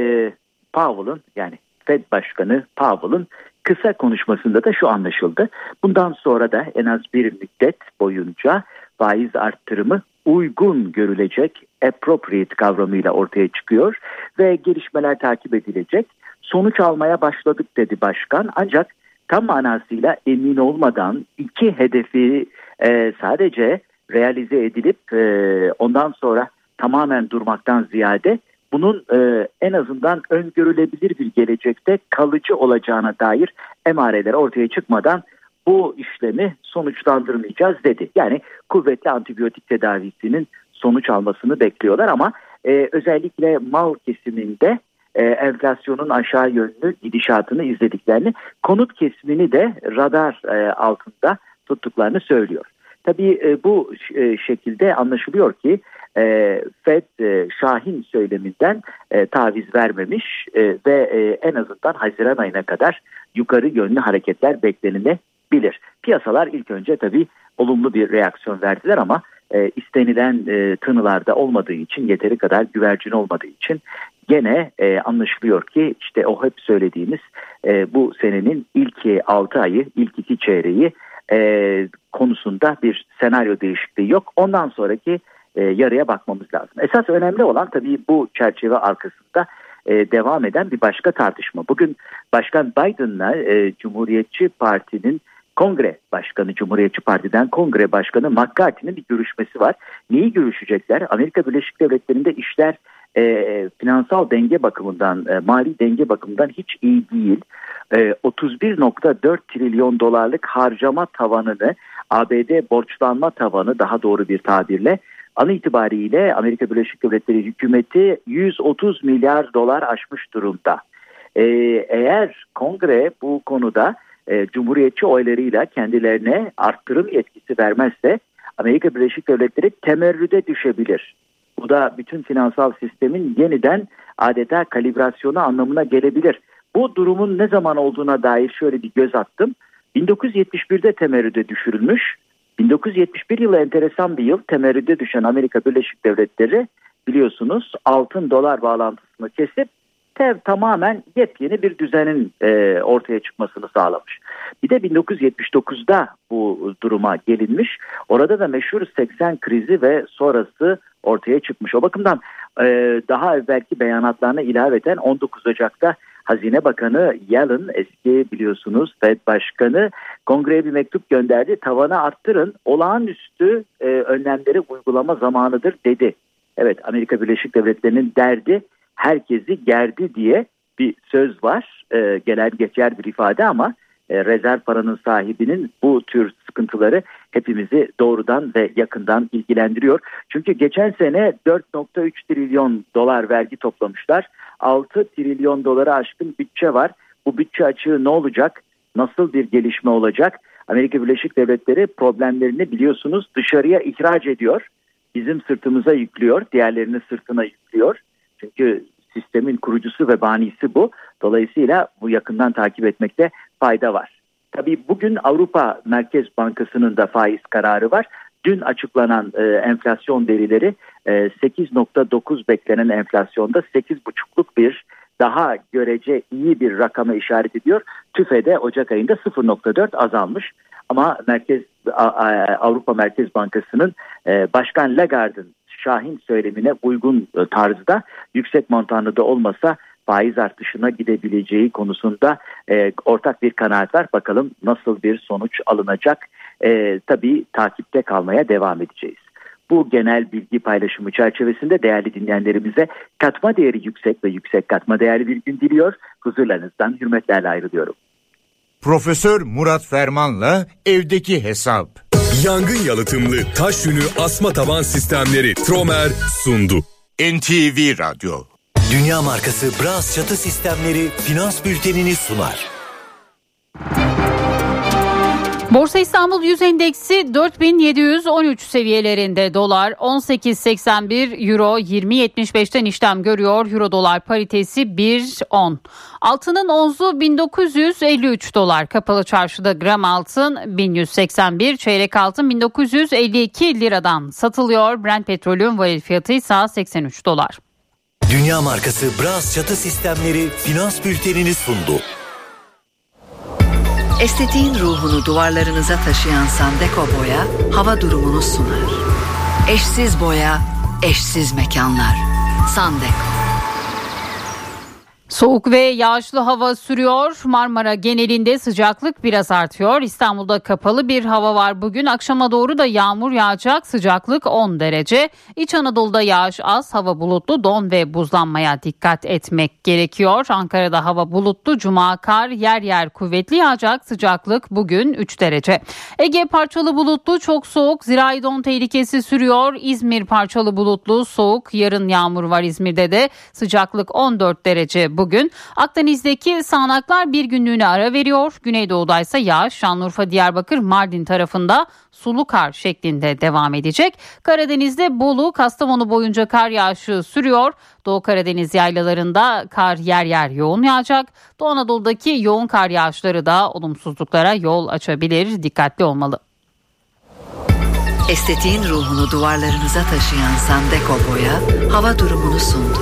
Speaker 23: Powell'ın yani Fed Başkanı Powell'ın kısa konuşmasında da şu anlaşıldı. Bundan sonra da en az bir müddet boyunca faiz arttırımı uygun görülecek appropriate kavramıyla ortaya çıkıyor ve gelişmeler takip edilecek. Sonuç almaya başladık dedi başkan ancak tam manasıyla emin olmadan iki hedefi e, sadece realize edilip e, ondan sonra tamamen durmaktan ziyade bunun e, en azından öngörülebilir bir gelecekte kalıcı olacağına dair emareler ortaya çıkmadan bu işlemi sonuçlandırmayacağız dedi. Yani kuvvetli antibiyotik tedavisinin sonuç almasını bekliyorlar ama e, özellikle mal kesiminde e, enflasyonun aşağı yönlü gidişatını izlediklerini, konut kesimini de radar e, altında tuttuklarını söylüyor. Tabii e, bu e, şekilde anlaşılıyor ki e, FED Şahin söyleminden taviz vermemiş ve en azından Haziran ayına kadar yukarı yönlü hareketler beklenilebilir. Piyasalar ilk önce tabii olumlu bir reaksiyon verdiler ama istenilen e, tınılarda olmadığı için yeteri kadar güvercin olmadığı için gene anlaşılıyor ki işte o hep söylediğimiz bu senenin ilk 6 ayı ilk iki çeyreği e, konusunda bir senaryo değişikliği yok. Ondan sonraki e, yarıya bakmamız lazım. Esas önemli olan tabii bu çerçeve arkasında e, devam eden bir başka tartışma. Bugün Başkan Biden'la e, Cumhuriyetçi Parti'nin Kongre Başkanı Cumhuriyetçi Parti'den Kongre Başkanı McCarthy'nin bir görüşmesi var. Neyi görüşecekler? Amerika Birleşik Devletleri'nde işler e, finansal denge bakımından, e, mali denge bakımından hiç iyi değil. E, 31.4 trilyon dolarlık harcama tavanını, ABD borçlanma tavanı daha doğru bir tabirle an itibariyle Amerika Birleşik Devletleri hükümeti 130 milyar dolar aşmış durumda. Ee, eğer kongre bu konuda e, cumhuriyetçi oylarıyla kendilerine arttırım yetkisi vermezse Amerika Birleşik Devletleri temerrüde düşebilir. Bu da bütün finansal sistemin yeniden adeta kalibrasyonu anlamına gelebilir. Bu durumun ne zaman olduğuna dair şöyle bir göz attım. 1971'de temerrüde düşürülmüş. 1971 yılı enteresan bir yıl. Temerrüde düşen Amerika Birleşik Devletleri biliyorsunuz altın dolar bağlantısını kesip tev tamamen yepyeni bir düzenin e, ortaya çıkmasını sağlamış. Bir de 1979'da bu duruma gelinmiş. Orada da meşhur 80 krizi ve sonrası ortaya çıkmış. O bakımdan e, daha evvelki beyanatlarına ilaveten 19 Ocak'ta Hazine Bakanı Yellen eski biliyorsunuz Fed Başkanı kongreye bir mektup gönderdi. Tavanı arttırın olağanüstü e, önlemleri uygulama zamanıdır dedi. Evet Amerika Birleşik Devletleri'nin derdi herkesi gerdi diye bir söz var. E, gelen geçer bir ifade ama e, rezerv paranın sahibinin bu tür sıkıntıları hepimizi doğrudan ve yakından ilgilendiriyor. Çünkü geçen sene 4.3 trilyon dolar vergi toplamışlar. 6 trilyon dolara aşkın bütçe var. Bu bütçe açığı ne olacak? Nasıl bir gelişme olacak? Amerika Birleşik Devletleri problemlerini biliyorsunuz dışarıya ihraç ediyor. Bizim sırtımıza yüklüyor, diğerlerinin sırtına yüklüyor. Çünkü sistemin kurucusu ve banisi bu. Dolayısıyla bu yakından takip etmekte fayda var. Tabii bugün Avrupa Merkez Bankası'nın da faiz kararı var. Dün açıklanan e, enflasyon verileri e, 8.9 beklenen enflasyonda 8.5'luk bir daha görece iyi bir rakama işaret ediyor. TÜFE'de Ocak ayında 0.4 azalmış. Ama Merkez Avrupa Merkez Bankası'nın e, Başkan Lagarde'ın Şahin söylemine uygun e, tarzda yüksek montanlı da olmasa faiz artışına gidebileceği konusunda e, ortak bir kanaat var. Bakalım nasıl bir sonuç alınacak. E, tabii takipte kalmaya devam edeceğiz. Bu genel bilgi paylaşımı çerçevesinde değerli dinleyenlerimize katma değeri yüksek ve yüksek katma değerli bir gün diliyor. Huzurlarınızdan hürmetlerle ayrılıyorum.
Speaker 3: Profesör Murat Ferman'la evdeki hesap.
Speaker 2: Yangın yalıtımlı taş yünü asma taban sistemleri Tromer sundu.
Speaker 3: NTV Radyo
Speaker 5: Dünya markası Bras çatı sistemleri finans bültenini sunar.
Speaker 1: Borsa İstanbul Yüz Endeksi 4713 seviyelerinde dolar 18.81 euro 20.75'ten işlem görüyor. Euro dolar paritesi 1.10. Altının onzu 1953 dolar. Kapalı çarşıda gram altın 1181, çeyrek altın 1952 liradan satılıyor. Brent petrolün varil fiyatı ise 83 dolar.
Speaker 5: Dünya markası Bras çatı sistemleri finans bültenini sundu.
Speaker 24: Estetiğin ruhunu duvarlarınıza taşıyan Sandeko Boya hava durumunu sunar. Eşsiz boya, eşsiz mekanlar. Sandeko.
Speaker 1: Soğuk ve yağışlı hava sürüyor. Marmara genelinde sıcaklık biraz artıyor. İstanbul'da kapalı bir hava var bugün. Akşama doğru da yağmur yağacak. Sıcaklık 10 derece. İç Anadolu'da yağış az, hava bulutlu, don ve buzlanmaya dikkat etmek gerekiyor. Ankara'da hava bulutlu, cuma kar, yer yer kuvvetli yağacak. Sıcaklık bugün 3 derece. Ege parçalı bulutlu, çok soğuk. Zirai don tehlikesi sürüyor. İzmir parçalı bulutlu, soğuk. Yarın yağmur var İzmir'de de. Sıcaklık 14 derece bugün. Akdeniz'deki sağanaklar bir günlüğüne ara veriyor. Güneydoğu'da ise yağış Şanlıurfa, Diyarbakır, Mardin tarafında sulu kar şeklinde devam edecek. Karadeniz'de Bolu, Kastamonu boyunca kar yağışı sürüyor. Doğu Karadeniz yaylalarında kar yer yer yoğun yağacak. Doğu Anadolu'daki yoğun kar yağışları da olumsuzluklara yol açabilir. Dikkatli olmalı.
Speaker 24: Estetiğin ruhunu duvarlarınıza taşıyan Sandeko Boya hava durumunu sundu.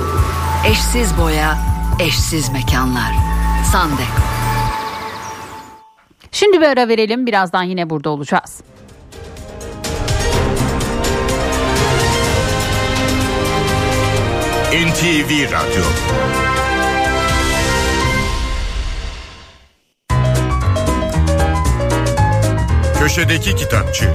Speaker 24: Eşsiz boya, eşsiz mekanlar. Sandeko.
Speaker 1: Şimdi bir ara verelim. Birazdan yine burada olacağız.
Speaker 3: NTV Radyo Köşedeki Kitapçı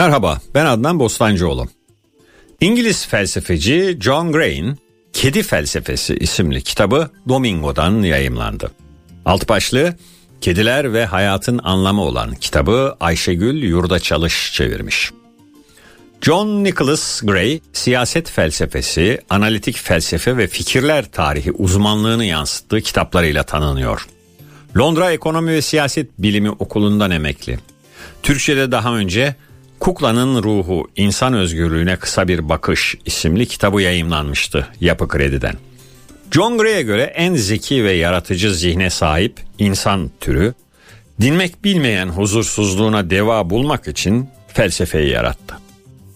Speaker 4: Merhaba, ben Adnan Bostancıoğlu. İngiliz felsefeci John Gray'in Kedi Felsefesi isimli kitabı Domingo'dan yayımlandı. Alt başlığı Kediler ve Hayatın Anlamı olan kitabı Ayşegül Yurda Çalış çevirmiş. John Nicholas Gray, siyaset felsefesi, analitik felsefe ve fikirler tarihi uzmanlığını yansıttığı kitaplarıyla tanınıyor. Londra Ekonomi ve Siyaset Bilimi Okulu'ndan emekli. Türkçe'de daha önce Kuklanın Ruhu, İnsan Özgürlüğüne Kısa Bir Bakış isimli kitabı yayımlanmıştı Yapı Kredi'den. John Gray'e göre en zeki ve yaratıcı zihne sahip insan türü, dinmek bilmeyen huzursuzluğuna deva bulmak için felsefeyi yarattı.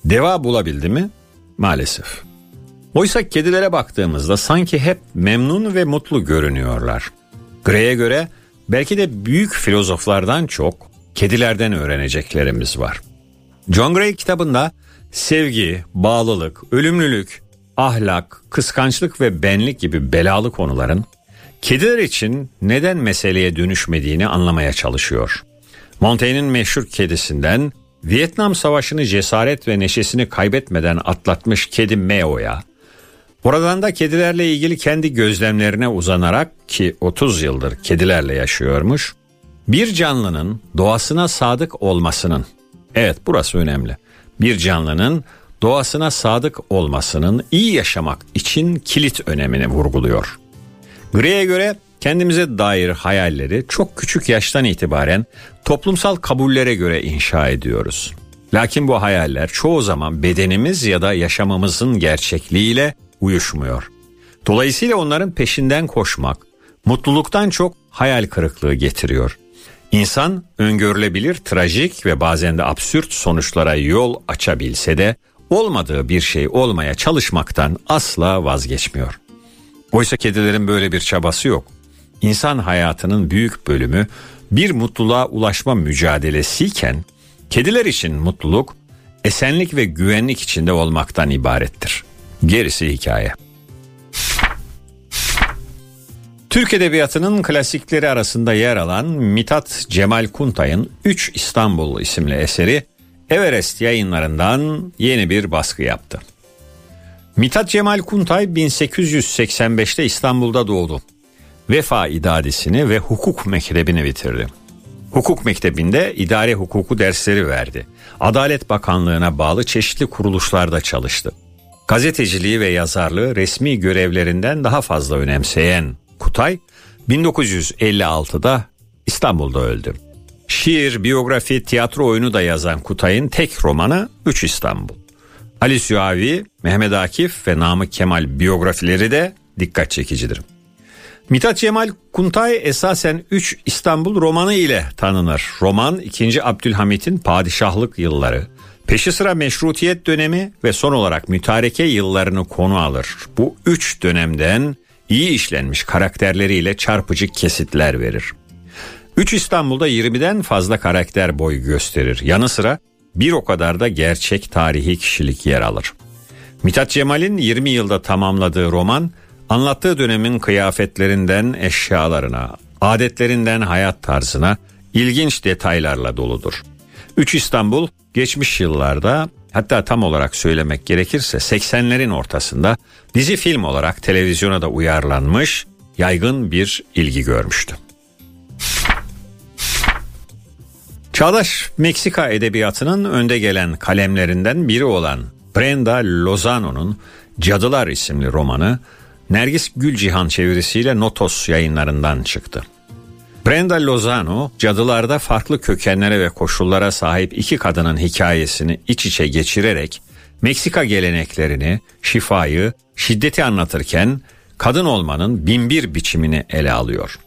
Speaker 4: Deva bulabildi mi? Maalesef. Oysa kedilere baktığımızda sanki hep memnun ve mutlu görünüyorlar. Gray'e göre belki de büyük filozoflardan çok kedilerden öğreneceklerimiz var. John Gray kitabında sevgi, bağlılık, ölümlülük, ahlak, kıskançlık ve benlik gibi belalı konuların kediler için neden meseleye dönüşmediğini anlamaya çalışıyor. Montaigne'in meşhur kedisinden Vietnam Savaşı'nı cesaret ve neşesini kaybetmeden atlatmış kedi Meo'ya, buradan da kedilerle ilgili kendi gözlemlerine uzanarak ki 30 yıldır kedilerle yaşıyormuş, bir canlının doğasına sadık olmasının, evet burası önemli, bir canlının doğasına sadık olmasının iyi yaşamak için kilit önemini vurguluyor. Gray'e göre kendimize dair hayalleri çok küçük yaştan itibaren toplumsal kabullere göre inşa ediyoruz. Lakin bu hayaller çoğu zaman bedenimiz ya da yaşamamızın gerçekliğiyle uyuşmuyor. Dolayısıyla onların peşinden koşmak mutluluktan çok hayal kırıklığı getiriyor. İnsan öngörülebilir, trajik ve bazen de absürt sonuçlara yol açabilse de olmadığı bir şey olmaya çalışmaktan asla vazgeçmiyor. Oysa kedilerin böyle bir çabası yok. İnsan hayatının büyük bölümü bir mutluluğa ulaşma mücadelesiyken kediler için mutluluk esenlik ve güvenlik içinde olmaktan ibarettir. Gerisi hikaye. Türk Edebiyatı'nın klasikleri arasında yer alan Mithat Cemal Kuntay'ın 3 İstanbul isimli eseri Everest yayınlarından yeni bir baskı yaptı. Mithat Cemal Kuntay 1885'te İstanbul'da doğdu. Vefa idadesini ve hukuk mektebini bitirdi. Hukuk mektebinde idare hukuku dersleri verdi. Adalet Bakanlığı'na bağlı çeşitli kuruluşlarda çalıştı. Gazeteciliği ve yazarlığı resmi görevlerinden daha fazla önemseyen Kutay 1956'da İstanbul'da öldü. Şiir, biyografi, tiyatro oyunu da yazan Kutay'ın tek romanı 3 İstanbul. Ali Süavi, Mehmet Akif ve Namık Kemal biyografileri de dikkat çekicidir. Mithat Cemal Kuntay esasen 3 İstanbul romanı ile tanınır. Roman 2. Abdülhamit'in padişahlık yılları, peşi sıra meşrutiyet dönemi ve son olarak mütareke yıllarını konu alır. Bu üç dönemden iyi işlenmiş karakterleriyle çarpıcı kesitler verir. 3 İstanbul'da 20'den fazla karakter boy gösterir. Yanı sıra bir o kadar da gerçek tarihi kişilik yer alır. Mithat Cemal'in 20 yılda tamamladığı roman anlattığı dönemin kıyafetlerinden eşyalarına, adetlerinden hayat tarzına ilginç detaylarla doludur. 3 İstanbul geçmiş yıllarda hatta tam olarak söylemek gerekirse 80'lerin ortasında dizi film olarak televizyona da uyarlanmış, yaygın bir ilgi görmüştü. Çağdaş Meksika edebiyatının önde gelen kalemlerinden biri olan Brenda Lozano'nun Cadılar isimli romanı Nergis Gülcihan çevirisiyle Notos yayınlarından çıktı. Brenda Lozano, cadılarda farklı kökenlere ve koşullara sahip iki kadının hikayesini iç içe geçirerek Meksika geleneklerini, şifayı, şiddeti anlatırken kadın olmanın binbir biçimini ele alıyor.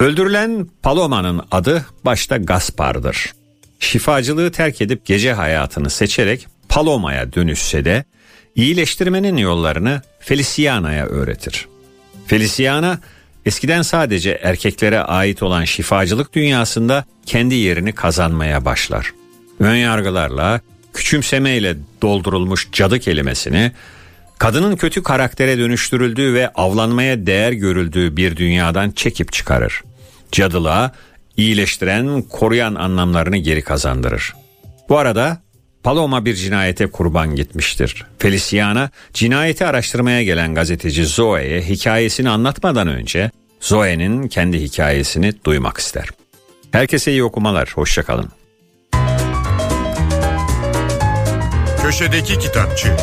Speaker 4: Öldürülen Paloma'nın adı başta Gaspar'dır. Şifacılığı terk edip gece hayatını seçerek Paloma'ya dönüşse de iyileştirmenin yollarını Feliciana'ya öğretir. Feliciana eskiden sadece erkeklere ait olan şifacılık dünyasında kendi yerini kazanmaya başlar. Önyargılarla, küçümsemeyle doldurulmuş cadı kelimesini Kadının kötü karaktere dönüştürüldüğü ve avlanmaya değer görüldüğü bir dünyadan çekip çıkarır. Cadılığa iyileştiren, koruyan anlamlarını geri kazandırır. Bu arada Paloma bir cinayete kurban gitmiştir. Feliciana cinayeti araştırmaya gelen gazeteci Zoe'ye hikayesini anlatmadan önce Zoe'nin kendi hikayesini duymak ister. Herkese iyi okumalar, hoşçakalın.
Speaker 3: Köşedeki Kitapçı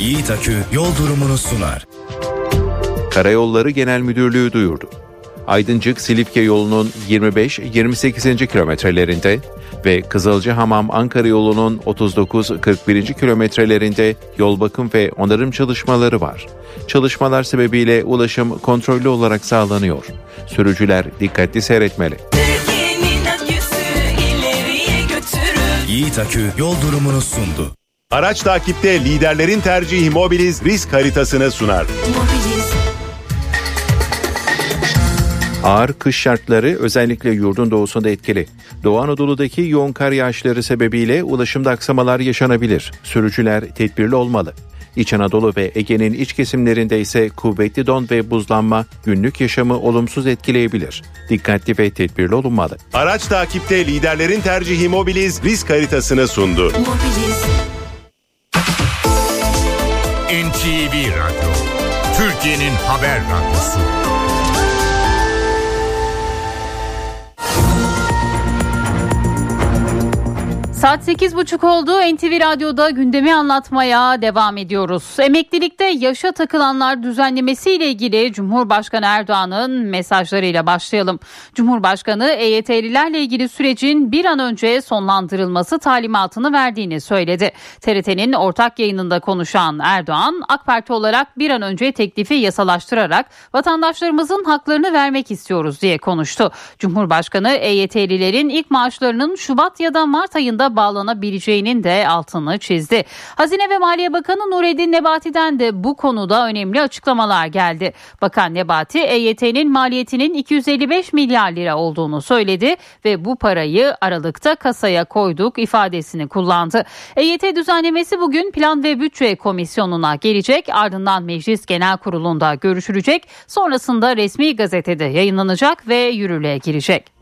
Speaker 5: Yiğit Akü yol durumunu sunar.
Speaker 6: Karayolları Genel Müdürlüğü duyurdu. Aydıncık Silifke yolunun 25-28. kilometrelerinde ve Kızılcahamam Ankara yolunun 39-41. kilometrelerinde yol bakım ve onarım çalışmaları var. Çalışmalar sebebiyle ulaşım kontrollü olarak sağlanıyor. Sürücüler dikkatli seyretmeli.
Speaker 5: Yiğit Akü yol durumunu sundu.
Speaker 25: Araç takipte liderlerin tercihi Mobiliz risk haritasını sunar.
Speaker 6: Ağır kış şartları özellikle yurdun doğusunda etkili. Doğu Anadolu'daki yoğun kar yağışları sebebiyle ulaşımda aksamalar yaşanabilir. Sürücüler tedbirli olmalı. İç Anadolu ve Ege'nin iç kesimlerinde ise kuvvetli don ve buzlanma günlük yaşamı olumsuz etkileyebilir. Dikkatli ve tedbirli olunmalı.
Speaker 25: Araç takipte liderlerin tercihi Mobiliz risk haritasını sundu.
Speaker 3: NTV Radyo Türkiye'nin haber radyosu
Speaker 1: Saat 8.30 oldu. NTV Radyo'da gündemi anlatmaya devam ediyoruz. Emeklilikte yaşa takılanlar düzenlemesi ile ilgili Cumhurbaşkanı Erdoğan'ın mesajlarıyla başlayalım. Cumhurbaşkanı EYT'lilerle ilgili sürecin bir an önce sonlandırılması talimatını verdiğini söyledi. TRT'nin ortak yayınında konuşan Erdoğan, AK Parti olarak bir an önce teklifi yasalaştırarak vatandaşlarımızın haklarını vermek istiyoruz diye konuştu. Cumhurbaşkanı EYT'lilerin ilk maaşlarının Şubat ya da Mart ayında bağlanabileceğinin de altını çizdi. Hazine ve Maliye Bakanı Nureddin Nebati'den de bu konuda önemli açıklamalar geldi. Bakan Nebati EYT'nin maliyetinin 255 milyar lira olduğunu söyledi ve bu parayı Aralık'ta kasaya koyduk ifadesini kullandı. EYT düzenlemesi bugün Plan ve Bütçe Komisyonu'na gelecek ardından Meclis Genel Kurulu'nda görüşülecek sonrasında resmi gazetede yayınlanacak ve yürürlüğe girecek.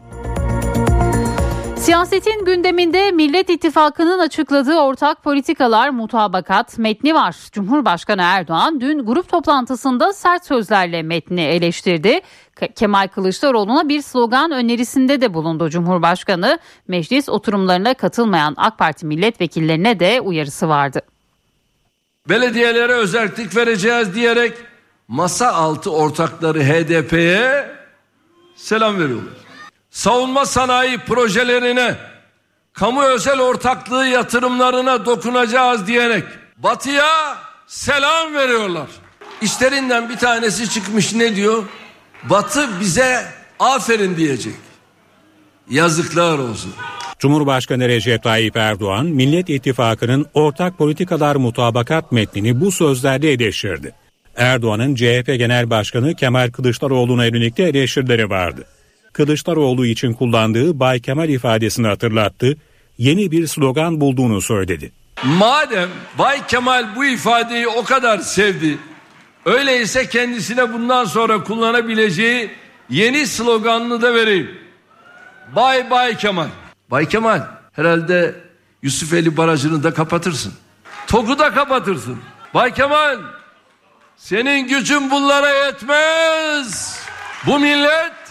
Speaker 1: Siyasetin gündeminde Millet İttifakı'nın açıkladığı ortak politikalar mutabakat metni var. Cumhurbaşkanı Erdoğan dün grup toplantısında sert sözlerle metni eleştirdi. Kemal Kılıçdaroğlu'na bir slogan önerisinde de bulundu Cumhurbaşkanı. Meclis oturumlarına katılmayan AK Parti milletvekillerine de uyarısı vardı.
Speaker 26: Belediyelere özellik vereceğiz diyerek masa altı ortakları HDP'ye selam veriyorlar savunma sanayi projelerine, kamu özel ortaklığı yatırımlarına dokunacağız diyerek batıya selam veriyorlar. İşlerinden bir tanesi çıkmış ne diyor? Batı bize aferin diyecek. Yazıklar olsun.
Speaker 20: Cumhurbaşkanı Recep Tayyip Erdoğan, Millet İttifakı'nın ortak politikalar mutabakat metnini bu sözlerle eleştirdi. Erdoğan'ın CHP Genel Başkanı Kemal Kılıçdaroğlu'na yönelik de eleştirileri vardı. Kılıçdaroğlu için kullandığı Bay Kemal ifadesini hatırlattı, yeni bir slogan bulduğunu söyledi.
Speaker 26: Madem Bay Kemal bu ifadeyi o kadar sevdi, öyleyse kendisine bundan sonra kullanabileceği yeni sloganını da vereyim. Bay Bay Kemal. Bay Kemal herhalde Yusufeli Barajı'nı da kapatırsın. TOG'u da kapatırsın. Bay Kemal senin gücün bunlara yetmez. Bu millet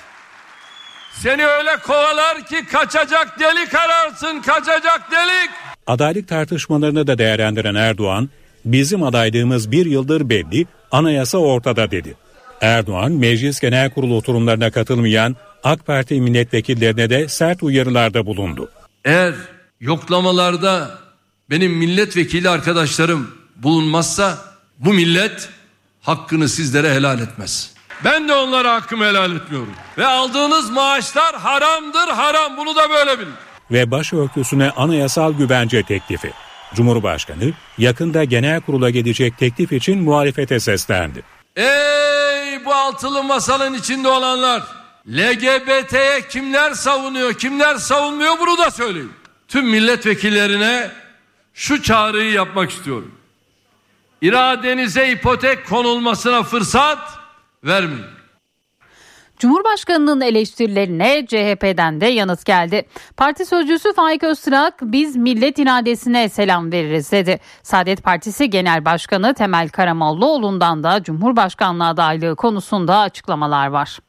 Speaker 26: seni öyle kovalar ki kaçacak delik ararsın kaçacak delik.
Speaker 20: Adaylık tartışmalarını da değerlendiren Erdoğan, bizim adaylığımız bir yıldır belli, anayasa ortada dedi. Erdoğan, Meclis Genel Kurulu oturumlarına katılmayan AK Parti milletvekillerine de sert uyarılarda bulundu.
Speaker 26: Eğer yoklamalarda benim milletvekili arkadaşlarım bulunmazsa bu millet hakkını sizlere helal etmez. Ben de onlara hakkımı helal etmiyorum. Ve aldığınız maaşlar haramdır haram bunu da böyle bilin.
Speaker 20: Ve başörtüsüne anayasal güvence teklifi. Cumhurbaşkanı yakında genel kurula gelecek teklif için muhalefete seslendi.
Speaker 26: Ey bu altılı masanın içinde olanlar LGBT'ye kimler savunuyor, kimler savunmuyor bunu da söyleyin. Tüm milletvekillerine şu çağrıyı yapmak istiyorum. İradenize ipotek konulmasına fırsat vermeyin.
Speaker 1: Cumhurbaşkanının eleştirilerine CHP'den de yanıt geldi. Parti sözcüsü Faik Öztürk biz millet iradesine selam veririz dedi. Saadet Partisi Genel Başkanı Temel Karamollaoğlu'ndan da Cumhurbaşkanlığı adaylığı konusunda açıklamalar var.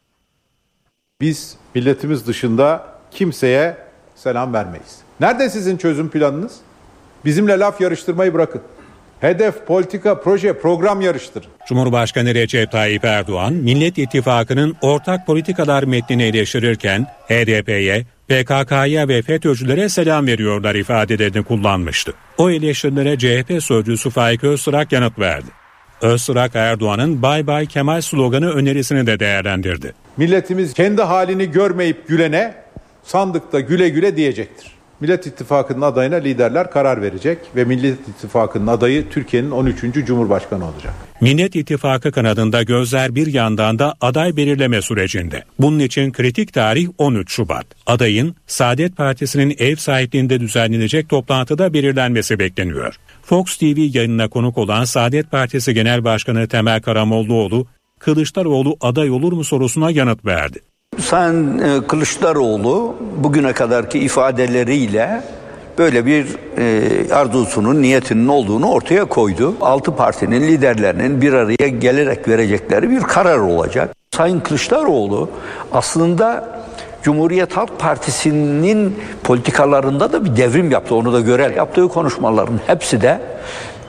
Speaker 27: Biz milletimiz dışında kimseye selam vermeyiz. Nerede sizin çözüm planınız? Bizimle laf yarıştırmayı bırakın. Hedef, politika, proje, program yarıştırın.
Speaker 20: Cumhurbaşkanı Recep Tayyip Erdoğan, Millet İttifakı'nın ortak politikalar metnini eleştirirken HDP'ye, PKK'ya ve FETÖ'cülere selam veriyorlar ifadelerini kullanmıştı. O eleştirilere CHP sözcüsü Faik Öztürk yanıt verdi. Öztürk Erdoğan'ın Bay Bay Kemal sloganı önerisini de değerlendirdi.
Speaker 27: Milletimiz kendi halini görmeyip gülene sandıkta güle güle diyecektir. Millet İttifakı'nın adayına liderler karar verecek ve Millet İttifakı'nın adayı Türkiye'nin 13. Cumhurbaşkanı olacak.
Speaker 20: Millet İttifakı kanadında gözler bir yandan da aday belirleme sürecinde. Bunun için kritik tarih 13 Şubat. Adayın Saadet Partisi'nin ev sahipliğinde düzenlenecek toplantıda belirlenmesi bekleniyor. Fox TV yayınına konuk olan Saadet Partisi Genel Başkanı Temel Karamollaoğlu, Kılıçdaroğlu aday olur mu sorusuna yanıt verdi.
Speaker 28: Sayın e, Kılıçdaroğlu bugüne kadarki ifadeleriyle böyle bir e, arzusunun, niyetinin olduğunu ortaya koydu. Altı partinin liderlerinin bir araya gelerek verecekleri bir karar olacak. Sayın Kılıçdaroğlu aslında Cumhuriyet Halk Partisi'nin politikalarında da bir devrim yaptı. Onu da görer. Yaptığı konuşmaların hepsi de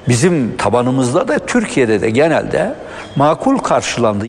Speaker 28: bizim tabanımızda da Türkiye'de de genelde makul karşılandı.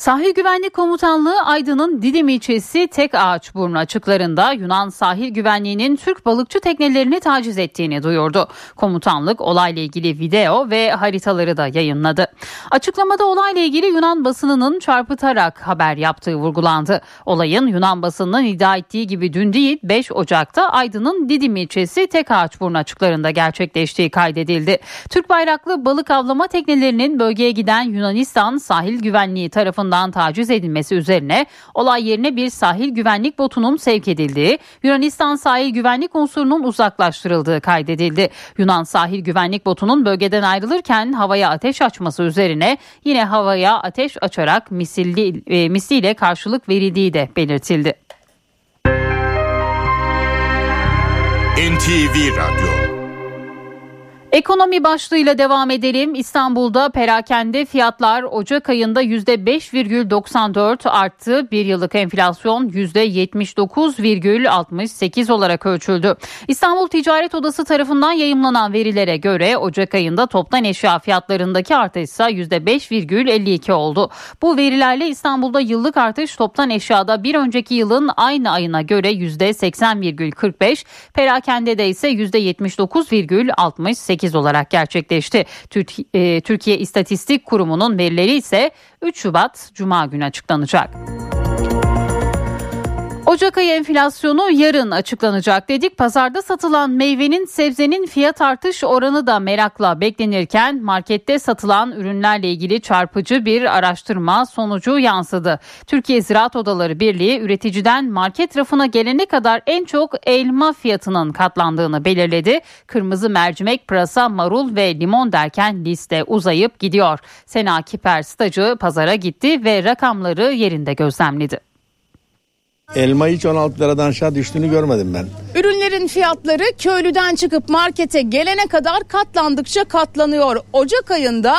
Speaker 1: Sahil Güvenlik Komutanlığı Aydın'ın Didim ilçesi Tek Ağaç Burnu açıklarında Yunan sahil güvenliğinin Türk balıkçı teknelerini taciz ettiğini duyurdu. Komutanlık olayla ilgili video ve haritaları da yayınladı. Açıklamada olayla ilgili Yunan basınının çarpıtarak haber yaptığı vurgulandı. Olayın Yunan basınının iddia ettiği gibi dün değil 5 Ocak'ta Aydın'ın Didim ilçesi Tek Ağaç Burnu açıklarında gerçekleştiği kaydedildi. Türk bayraklı balık avlama teknelerinin bölgeye giden Yunanistan sahil güvenliği tarafından tarafından taciz edilmesi üzerine olay yerine bir sahil güvenlik botunun sevk edildiği, Yunanistan sahil güvenlik unsurunun uzaklaştırıldığı kaydedildi. Yunan sahil güvenlik botunun bölgeden ayrılırken havaya ateş açması üzerine yine havaya ateş açarak misilli, e, misliyle karşılık verildiği de belirtildi.
Speaker 3: NTV Radyo
Speaker 1: Ekonomi başlığıyla devam edelim. İstanbul'da perakende fiyatlar Ocak ayında %5,94 arttı. Bir yıllık enflasyon %79,68 olarak ölçüldü. İstanbul Ticaret Odası tarafından yayımlanan verilere göre Ocak ayında toptan eşya fiyatlarındaki artış ise %5,52 oldu. Bu verilerle İstanbul'da yıllık artış toptan eşyada bir önceki yılın aynı ayına göre %80,45, perakendede ise %79,68 8 olarak gerçekleşti. E, Türkiye İstatistik Kurumu'nun verileri ise 3 Şubat Cuma günü açıklanacak. Ocak ayı enflasyonu yarın açıklanacak dedik. Pazarda satılan meyvenin sebzenin fiyat artış oranı da merakla beklenirken markette satılan ürünlerle ilgili çarpıcı bir araştırma sonucu yansıdı. Türkiye Ziraat Odaları Birliği üreticiden market rafına gelene kadar en çok elma fiyatının katlandığını belirledi. Kırmızı mercimek, pırasa, marul ve limon derken liste uzayıp gidiyor. Sena Kiper stajı pazara gitti ve rakamları yerinde gözlemledi.
Speaker 29: Elma hiç 16 liradan aşağı düştüğünü görmedim ben.
Speaker 30: Ürünlerin fiyatları köylüden çıkıp markete gelene kadar katlandıkça katlanıyor. Ocak ayında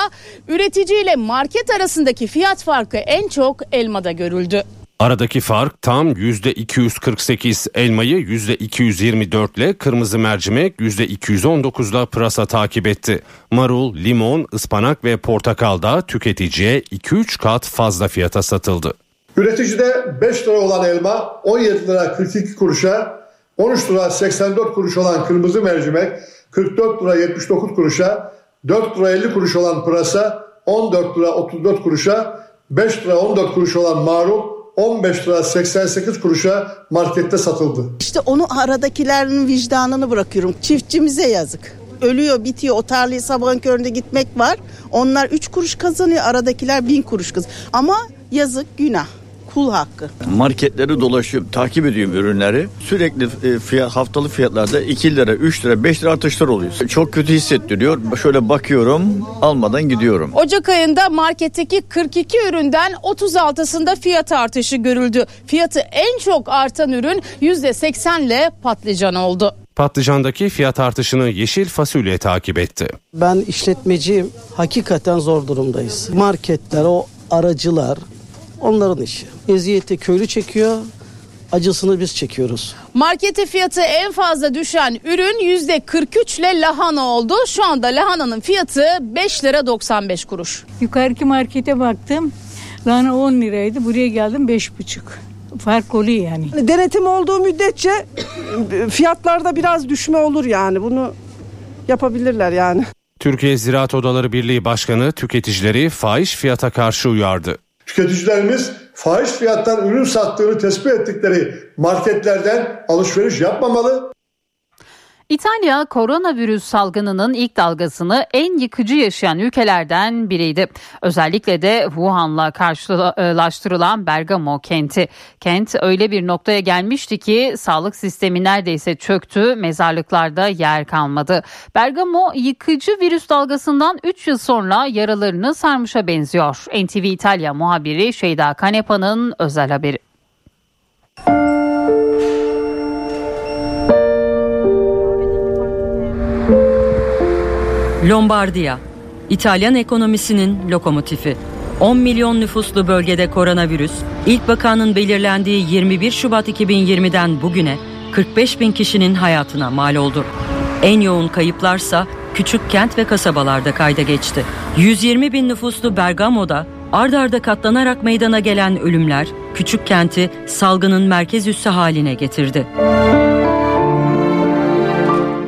Speaker 30: üretici ile market arasındaki fiyat farkı en çok elmada görüldü.
Speaker 31: Aradaki fark tam %248 elmayı %224 ile kırmızı mercimek %219 ile pırasa takip etti. Marul, limon, ıspanak ve portakal da tüketiciye 2-3 kat fazla fiyata satıldı.
Speaker 32: Üreticide 5 lira olan elma 17 lira 42 kuruşa, 13 lira 84 kuruş olan kırmızı mercimek 44 lira 79 kuruşa, 4 lira 50 kuruş olan pırasa 14 lira 34 kuruşa, 5 lira 14 kuruş olan marul 15 lira 88 kuruşa markette satıldı.
Speaker 33: İşte onu aradakilerin vicdanını bırakıyorum. Çiftçimize yazık. Ölüyor bitiyor o tarlaya sabahın köründe gitmek var. Onlar 3 kuruş kazanıyor aradakiler 1000 kuruş kazanıyor. Ama yazık günah kul hakkı.
Speaker 34: Marketleri dolaşıp takip ediyorum ürünleri. Sürekli e, fiyat, haftalık fiyatlarda 2 lira, 3 lira, 5 lira artışlar oluyor. Çok kötü hissettiriyor. Şöyle bakıyorum, almadan gidiyorum.
Speaker 30: Ocak ayında marketteki 42 üründen 36'sında fiyat artışı görüldü. Fiyatı en çok artan ürün %80 ile patlıcan oldu.
Speaker 31: Patlıcandaki fiyat artışını yeşil fasulye takip etti.
Speaker 35: Ben işletmeciyim. Hakikaten zor durumdayız. Marketler, o aracılar onların işi. Eziyeti köylü çekiyor, acısını biz çekiyoruz.
Speaker 30: Markete fiyatı en fazla düşen ürün %43 ile lahana oldu. Şu anda lahananın fiyatı 5 lira 95 kuruş.
Speaker 36: Yukarıki markete baktım. Lahana 10 liraydı. Buraya geldim 5,5. Fark oluyor yani.
Speaker 37: Denetim olduğu müddetçe fiyatlarda biraz düşme olur yani. Bunu yapabilirler yani.
Speaker 31: Türkiye Ziraat Odaları Birliği Başkanı tüketicileri fahiş fiyata karşı uyardı.
Speaker 32: Tüketicilerimiz fahiş fiyattan ürün sattığını tespit ettikleri marketlerden alışveriş yapmamalı.
Speaker 1: İtalya koronavirüs salgınının ilk dalgasını en yıkıcı yaşayan ülkelerden biriydi. Özellikle de Wuhan'la karşılaştırılan Bergamo kenti. Kent öyle bir noktaya gelmişti ki sağlık sistemi neredeyse çöktü, mezarlıklarda yer kalmadı. Bergamo yıkıcı virüs dalgasından 3 yıl sonra yaralarını sarmışa benziyor. NTV İtalya muhabiri Şeyda Kanepa'nın özel haberi.
Speaker 38: Lombardiya, İtalyan ekonomisinin lokomotifi. 10 milyon nüfuslu bölgede koronavirüs, ilk vakanın belirlendiği 21 Şubat 2020'den bugüne 45 bin kişinin hayatına mal oldu. En yoğun kayıplarsa küçük kent ve kasabalarda kayda geçti. 120 bin nüfuslu Bergamo'da ard arda katlanarak meydana gelen ölümler küçük kenti salgının merkez üssü haline getirdi.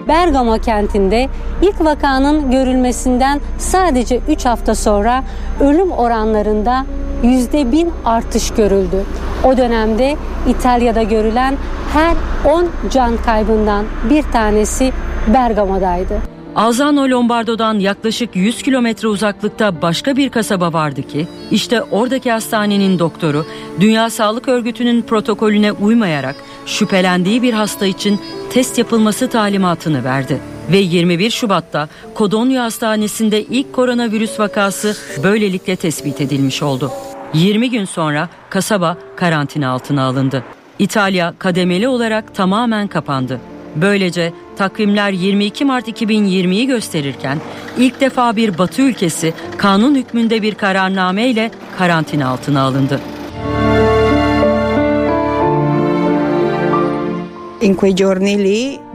Speaker 39: Bergamo kentinde ilk vakanın görülmesinden sadece 3 hafta sonra ölüm oranlarında %1000 artış görüldü. O dönemde İtalya'da görülen her 10 can kaybından bir tanesi Bergamo'daydı.
Speaker 38: Alzano Lombardo'dan yaklaşık 100 kilometre uzaklıkta başka bir kasaba vardı ki işte oradaki hastanenin doktoru Dünya Sağlık Örgütü'nün protokolüne uymayarak şüphelendiği bir hasta için test yapılması talimatını verdi. Ve 21 Şubat'ta Kodonya Hastanesi'nde ilk koronavirüs vakası böylelikle tespit edilmiş oldu. 20 gün sonra kasaba karantina altına alındı. İtalya kademeli olarak tamamen kapandı. Böylece takvimler 22 Mart 2020'yi gösterirken ilk defa bir Batı ülkesi kanun hükmünde bir kararname ile karantina altına alındı.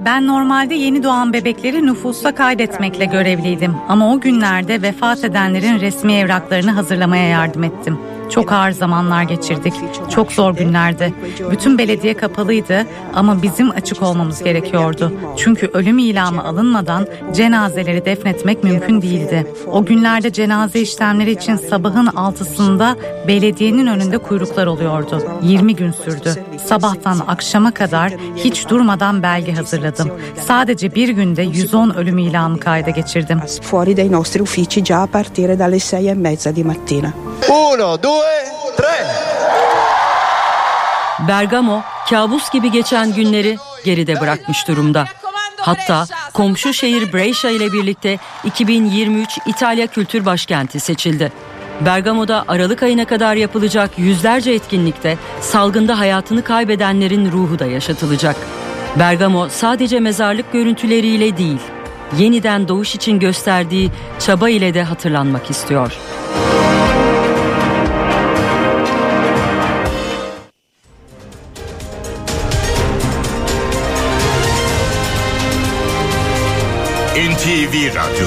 Speaker 40: Ben normalde yeni doğan bebekleri nüfusa kaydetmekle görevliydim ama o günlerde vefat edenlerin resmi evraklarını hazırlamaya yardım ettim. Çok ağır zamanlar geçirdik. Çok zor günlerdi. Bütün belediye kapalıydı ama bizim açık olmamız gerekiyordu. Çünkü ölüm ilamı alınmadan cenazeleri defnetmek mümkün değildi. O günlerde cenaze işlemleri için sabahın altısında belediyenin önünde kuyruklar oluyordu. 20 gün sürdü. Sabahtan akşama kadar hiç durmadan belge hazırladım. Sadece bir günde 110 ölüm ilamı kayda geçirdim.
Speaker 41: Fuori dai nostri uffici già a partire dalle sei e mezza di mattina.
Speaker 40: Uno, due, tre.
Speaker 38: Bergamo kabus gibi geçen günleri geride bırakmış durumda. Hatta komşu şehir Brescia ile birlikte 2023 İtalya Kültür Başkenti seçildi. Bergamo'da Aralık ayına kadar yapılacak yüzlerce etkinlikte salgında hayatını kaybedenlerin ruhu da yaşatılacak. Bergamo sadece mezarlık görüntüleriyle değil, yeniden doğuş için gösterdiği çaba ile de hatırlanmak istiyor.
Speaker 3: NTV Radyo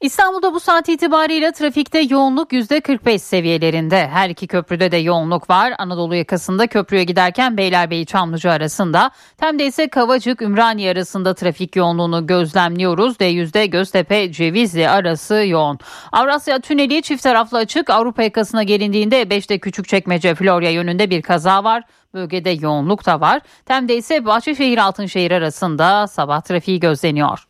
Speaker 1: İstanbul'da bu saat itibariyle trafikte yoğunluk %45 seviyelerinde. Her iki köprüde de yoğunluk var. Anadolu yakasında köprüye giderken Beylerbeyi Çamlıca arasında. Tem'de ise Kavacık Ümraniye arasında trafik yoğunluğunu gözlemliyoruz. D100'de Göztepe Cevizli arası yoğun. Avrasya Tüneli çift taraflı açık. Avrupa yakasına gelindiğinde 5'te Küçükçekmece Florya yönünde bir kaza var. Bölgede yoğunluk da var. Tem'de ise Bahçeşehir Altınşehir arasında sabah trafiği gözleniyor.